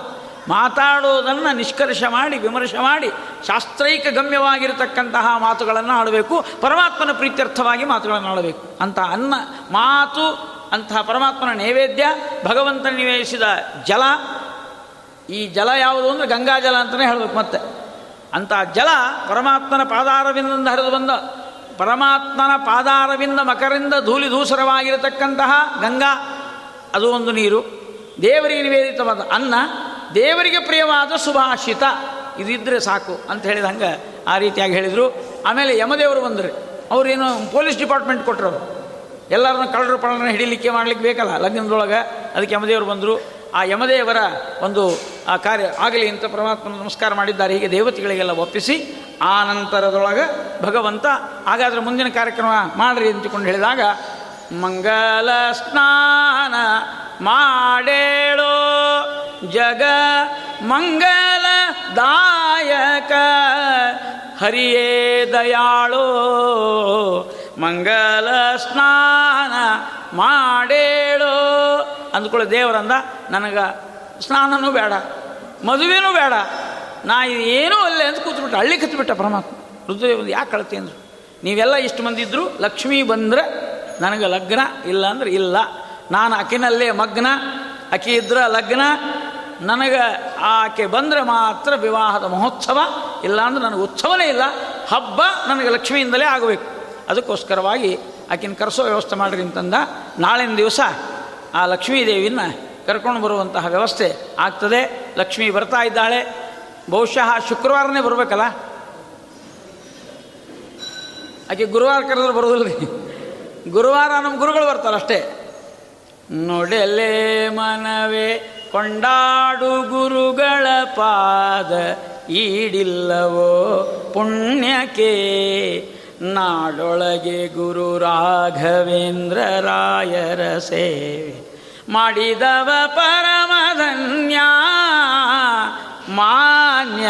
Speaker 1: ಮಾತಾಡೋದನ್ನು ನಿಷ್ಕರ್ಷ ಮಾಡಿ ವಿಮರ್ಶೆ ಮಾಡಿ, ಶಾಸ್ತ್ರೈಕ ಗಮ್ಯವಾಗಿರತಕ್ಕಂತಹ ಮಾತುಗಳನ್ನು ಆಡಬೇಕು. ಪರಮಾತ್ಮನ ಪ್ರೀತ್ಯರ್ಥವಾಗಿ ಮಾತುಗಳನ್ನು ಆಡಬೇಕು. ಅಂತ ಅನ್ನ, ಮಾತು ಅಂತಹ ಪರಮಾತ್ಮನ ನೈವೇದ್ಯ, ಭಗವಂತನ ನಿವೇಶಿಸಿದ ಜಲ. ಈ ಜಲ ಯಾವುದು ಅಂದರೆ ಗಂಗಾ ಜಲ ಅಂತಲೇ ಹೇಳಬೇಕು ಮತ್ತೆ. ಅಂಥ ಜಲ ಪರಮಾತ್ಮನ ಪಾದಾರವಿಂದ ಹರಿದು ಬಂದ. ಪರಮಾತ್ಮನ ಪಾದಾರವಿಂದ ಮಕರಿಂದ ಧೂಳಿ ಧೂಸರವಾಗಿರತಕ್ಕಂತಹ ಗಂಗಾ, ಅದು ಒಂದು ನೀರು. ದೇವರಿಗೆ ನಿವೇದಿತವಾದ ಅನ್ನ, ದೇವರಿಗೆ ಪ್ರಿಯವಾದ ಸುಭಾಷಿತ. ಇದಿದ್ದರೆ ಸಾಕು ಅಂತ ಹೇಳಿದ ಹಂಗೆ ಆ ರೀತಿಯಾಗಿ ಹೇಳಿದರು. ಆಮೇಲೆ ಯಮದೇವರು ಬಂದರು. ಅವರೇನು ಪೊಲೀಸ್ ಡಿಪಾರ್ಟ್ಮೆಂಟ್ ಕೊಟ್ಟರು ಎಲ್ಲರನ್ನ ಕಳ್ಳರು ಪಳ್ಳರನ್ನ ಹಿಡಿಲಿಕ್ಕೆ ಮಾಡಲಿಕ್ಕೆ ಬೇಕಲ್ಲ ಲಗ್ನದೊಳಗೆ. ಅದಕ್ಕೆ ಯಮದೇವರು ಬಂದರು. ಆ ಯಮದೇವರ ಒಂದು, ಆ ಕಾರ್ಯ ಆಗಲಿ ಅಂತ ಪರಮಾತ್ಮನ ನಮಸ್ಕಾರ ಮಾಡಿದ್ದಾರೆ. ಹೀಗೆ ದೇವತೆಗಳಿಗೆಲ್ಲ ಒಪ್ಪಿಸಿ, ಆ ನಂತರದೊಳಗೆ ಭಗವಂತ ಹಾಗಾದರೆ ಮುಂದಿನ ಕಾರ್ಯಕ್ರಮ ಮಾಡ್ರಿ ಅಂತಕೊಂಡು ಹೇಳಿದಾಗ, ಮಂಗಲ ಸ್ನಾನ ಮಾಡೇಳೋ ಜಗ ಮಂಗಲ ದಾಯಕ ಹರಿಯೇ ದಯಾಳೋ ಮಂಗಲ ಸ್ನಾನ ಮಾಡೇಳು. ಅಂದ್ಕೊಳ್ಳಿ, ದೇವರಂದ, ನನಗೆ ಸ್ನಾನನೂ ಬೇಡ, ಮದುವೆನೂ ಬೇಡ, ನಾ ಇದು ಏನೂ ಅಲ್ಲೇ ಅಂತ ಕೂತ್ಬಿಟ್ಟ, ಹಳ್ಳಿ ಕತ್ಬಿಟ್ಟ ಪರಮಾತ್ಮ. ರುದ್ರದೇವ ಒಂದು ಯಾಕೆ ಕಳತಿ ಅಂದರು? ನೀವೆಲ್ಲ ಇಷ್ಟು ಮಂದಿ ಇದ್ದರು ಲಕ್ಷ್ಮೀ ಬಂದರೆ ನನಗೆ ಲಗ್ನ ಇಲ್ಲ ಅಂದ್ರೆ ಇಲ್ಲ. ನಾನು ಆಕಿನಲ್ಲೇ ಮಗ್ನ, ಆಕೆ ಇದ್ರೆ ಲಗ್ನ, ನನಗೆ ಆಕೆ ಬಂದರೆ ಮಾತ್ರ ವಿವಾಹದ ಮಹೋತ್ಸವ, ಇಲ್ಲಾಂದ್ರೆ ನನಗೆ ಉತ್ಸವನೇ ಇಲ್ಲ. ಹಬ್ಬ ನನಗೆ ಲಕ್ಷ್ಮಿಯಿಂದಲೇ ಆಗಬೇಕು. ಅದಕ್ಕೋಸ್ಕರವಾಗಿ ಆಕಿನ ಕರೆಸೋ ವ್ಯವಸ್ಥೆ ಮಾಡಿರಿ ಅಂತಂದ, ನಾಳಿನ ದಿವಸ ಆ ಲಕ್ಷ್ಮೀದೇವಿನ ಕರ್ಕೊಂಡು ಬರುವಂತಹ ವ್ಯವಸ್ಥೆ ಆಗ್ತದೆ. ಲಕ್ಷ್ಮಿ ಬರ್ತಾ ಇದ್ದಾಳೆ. ಬಹುಶಃ ಶುಕ್ರವಾರನೇ ಬರಬೇಕಲ್ಲ? ಆಕೆ ಗುರುವಾರ ಕರೆದ್ರೆ ಬರೋದಿಲ್ಲ ರೀ ಗುರುವಾರ ನಮ್ಮ ಗುರುಗಳು ಬರ್ತಾರೆ ಅಷ್ಟೇ. ನೋಡೆಲೆ ಮನವೇ, ಕೊಂಡಾಡು ಗುರುಗಳ ಪಾದ ಈಡಿಲ್ಲವೋ ಪುಣ್ಯಕ್ಕೆ. ನಾಡೊಳಗೆ ಗುರು ರಾಘವೇಂದ್ರ ರಾಯರ ಸೇವೆ ಮಾಡಿದವ ಪರಮಧನ್ಯ. ಮಾನ್ಯ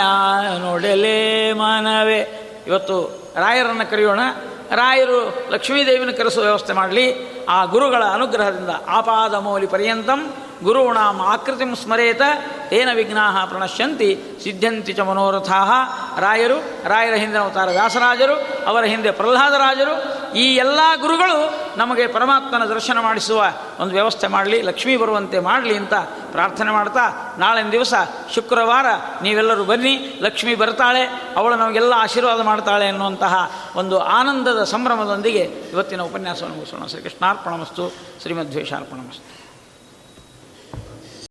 Speaker 1: ನೋಡಲೇ ಮನವೇ. ಇವತ್ತು ರಾಯರನ್ನು ಕರೆಯೋಣ. ರಾಯರು ಲಕ್ಷ್ಮೀದೇವಿನ ಕರೆಸುವ ವ್ಯವಸ್ಥೆ ಮಾಡಲಿ. ಆ ಗುರುಗಳ ಅನುಗ್ರಹದಿಂದ ಆಪಾದ ಮೌಲಿ ಪರ್ಯಂತಂ ಗುರುಣಾಂ ಆಕೃತಿಂ ಸ್ಮರೇತ ತೇನ ವಿಘ್ನಾ ಪ್ರಣಶ್ಯಂತಿ ಸಿದ್ಧಂತಿ ಚ ಮನೋರಥಾ. ರಾಯರು, ರಾಯರ ಹಿಂದೆ ಅವತಾರ ವ್ಯಾಸರಾಜರು ಅವರ ಹಿಂದೆ ಪ್ರಹ್ಲಾದರಾಜರು, ಈ ಎಲ್ಲ ಗುರುಗಳು ನಮಗೆ ಪರಮಾತ್ಮನ ದರ್ಶನ ಮಾಡಿಸುವ ಒಂದು ವ್ಯವಸ್ಥೆ ಮಾಡಲಿ, ಲಕ್ಷ್ಮೀ ಬರುವಂತೆ ಮಾಡಲಿ ಅಂತ ಪ್ರಾರ್ಥನೆ ಮಾಡ್ತಾ, ನಾಳಿನ ದಿವಸ ಶುಕ್ರವಾರ ನೀವೆಲ್ಲರೂ ಬನ್ನಿ, ಲಕ್ಷ್ಮೀ ಬರ್ತಾಳೆ, ಅವಳು ನಮಗೆಲ್ಲ ಆಶೀರ್ವಾದ ಮಾಡ್ತಾಳೆ ಎನ್ನುವಂತಹ ಒಂದು ಆನಂದದ ಸಂಭ್ರಮದೊಂದಿಗೆ ಇವತ್ತಿನ ಉಪನ್ಯಾಸವನ್ನು ಮುಗಿಸೋಣ. ಶ್ರೀಕೃಷ್ಣಾರ್ಪಣಮಸ್ತು. ಶ್ರೀಮದ್ವೇಷಾರ್ಪಣಮಸ್ತು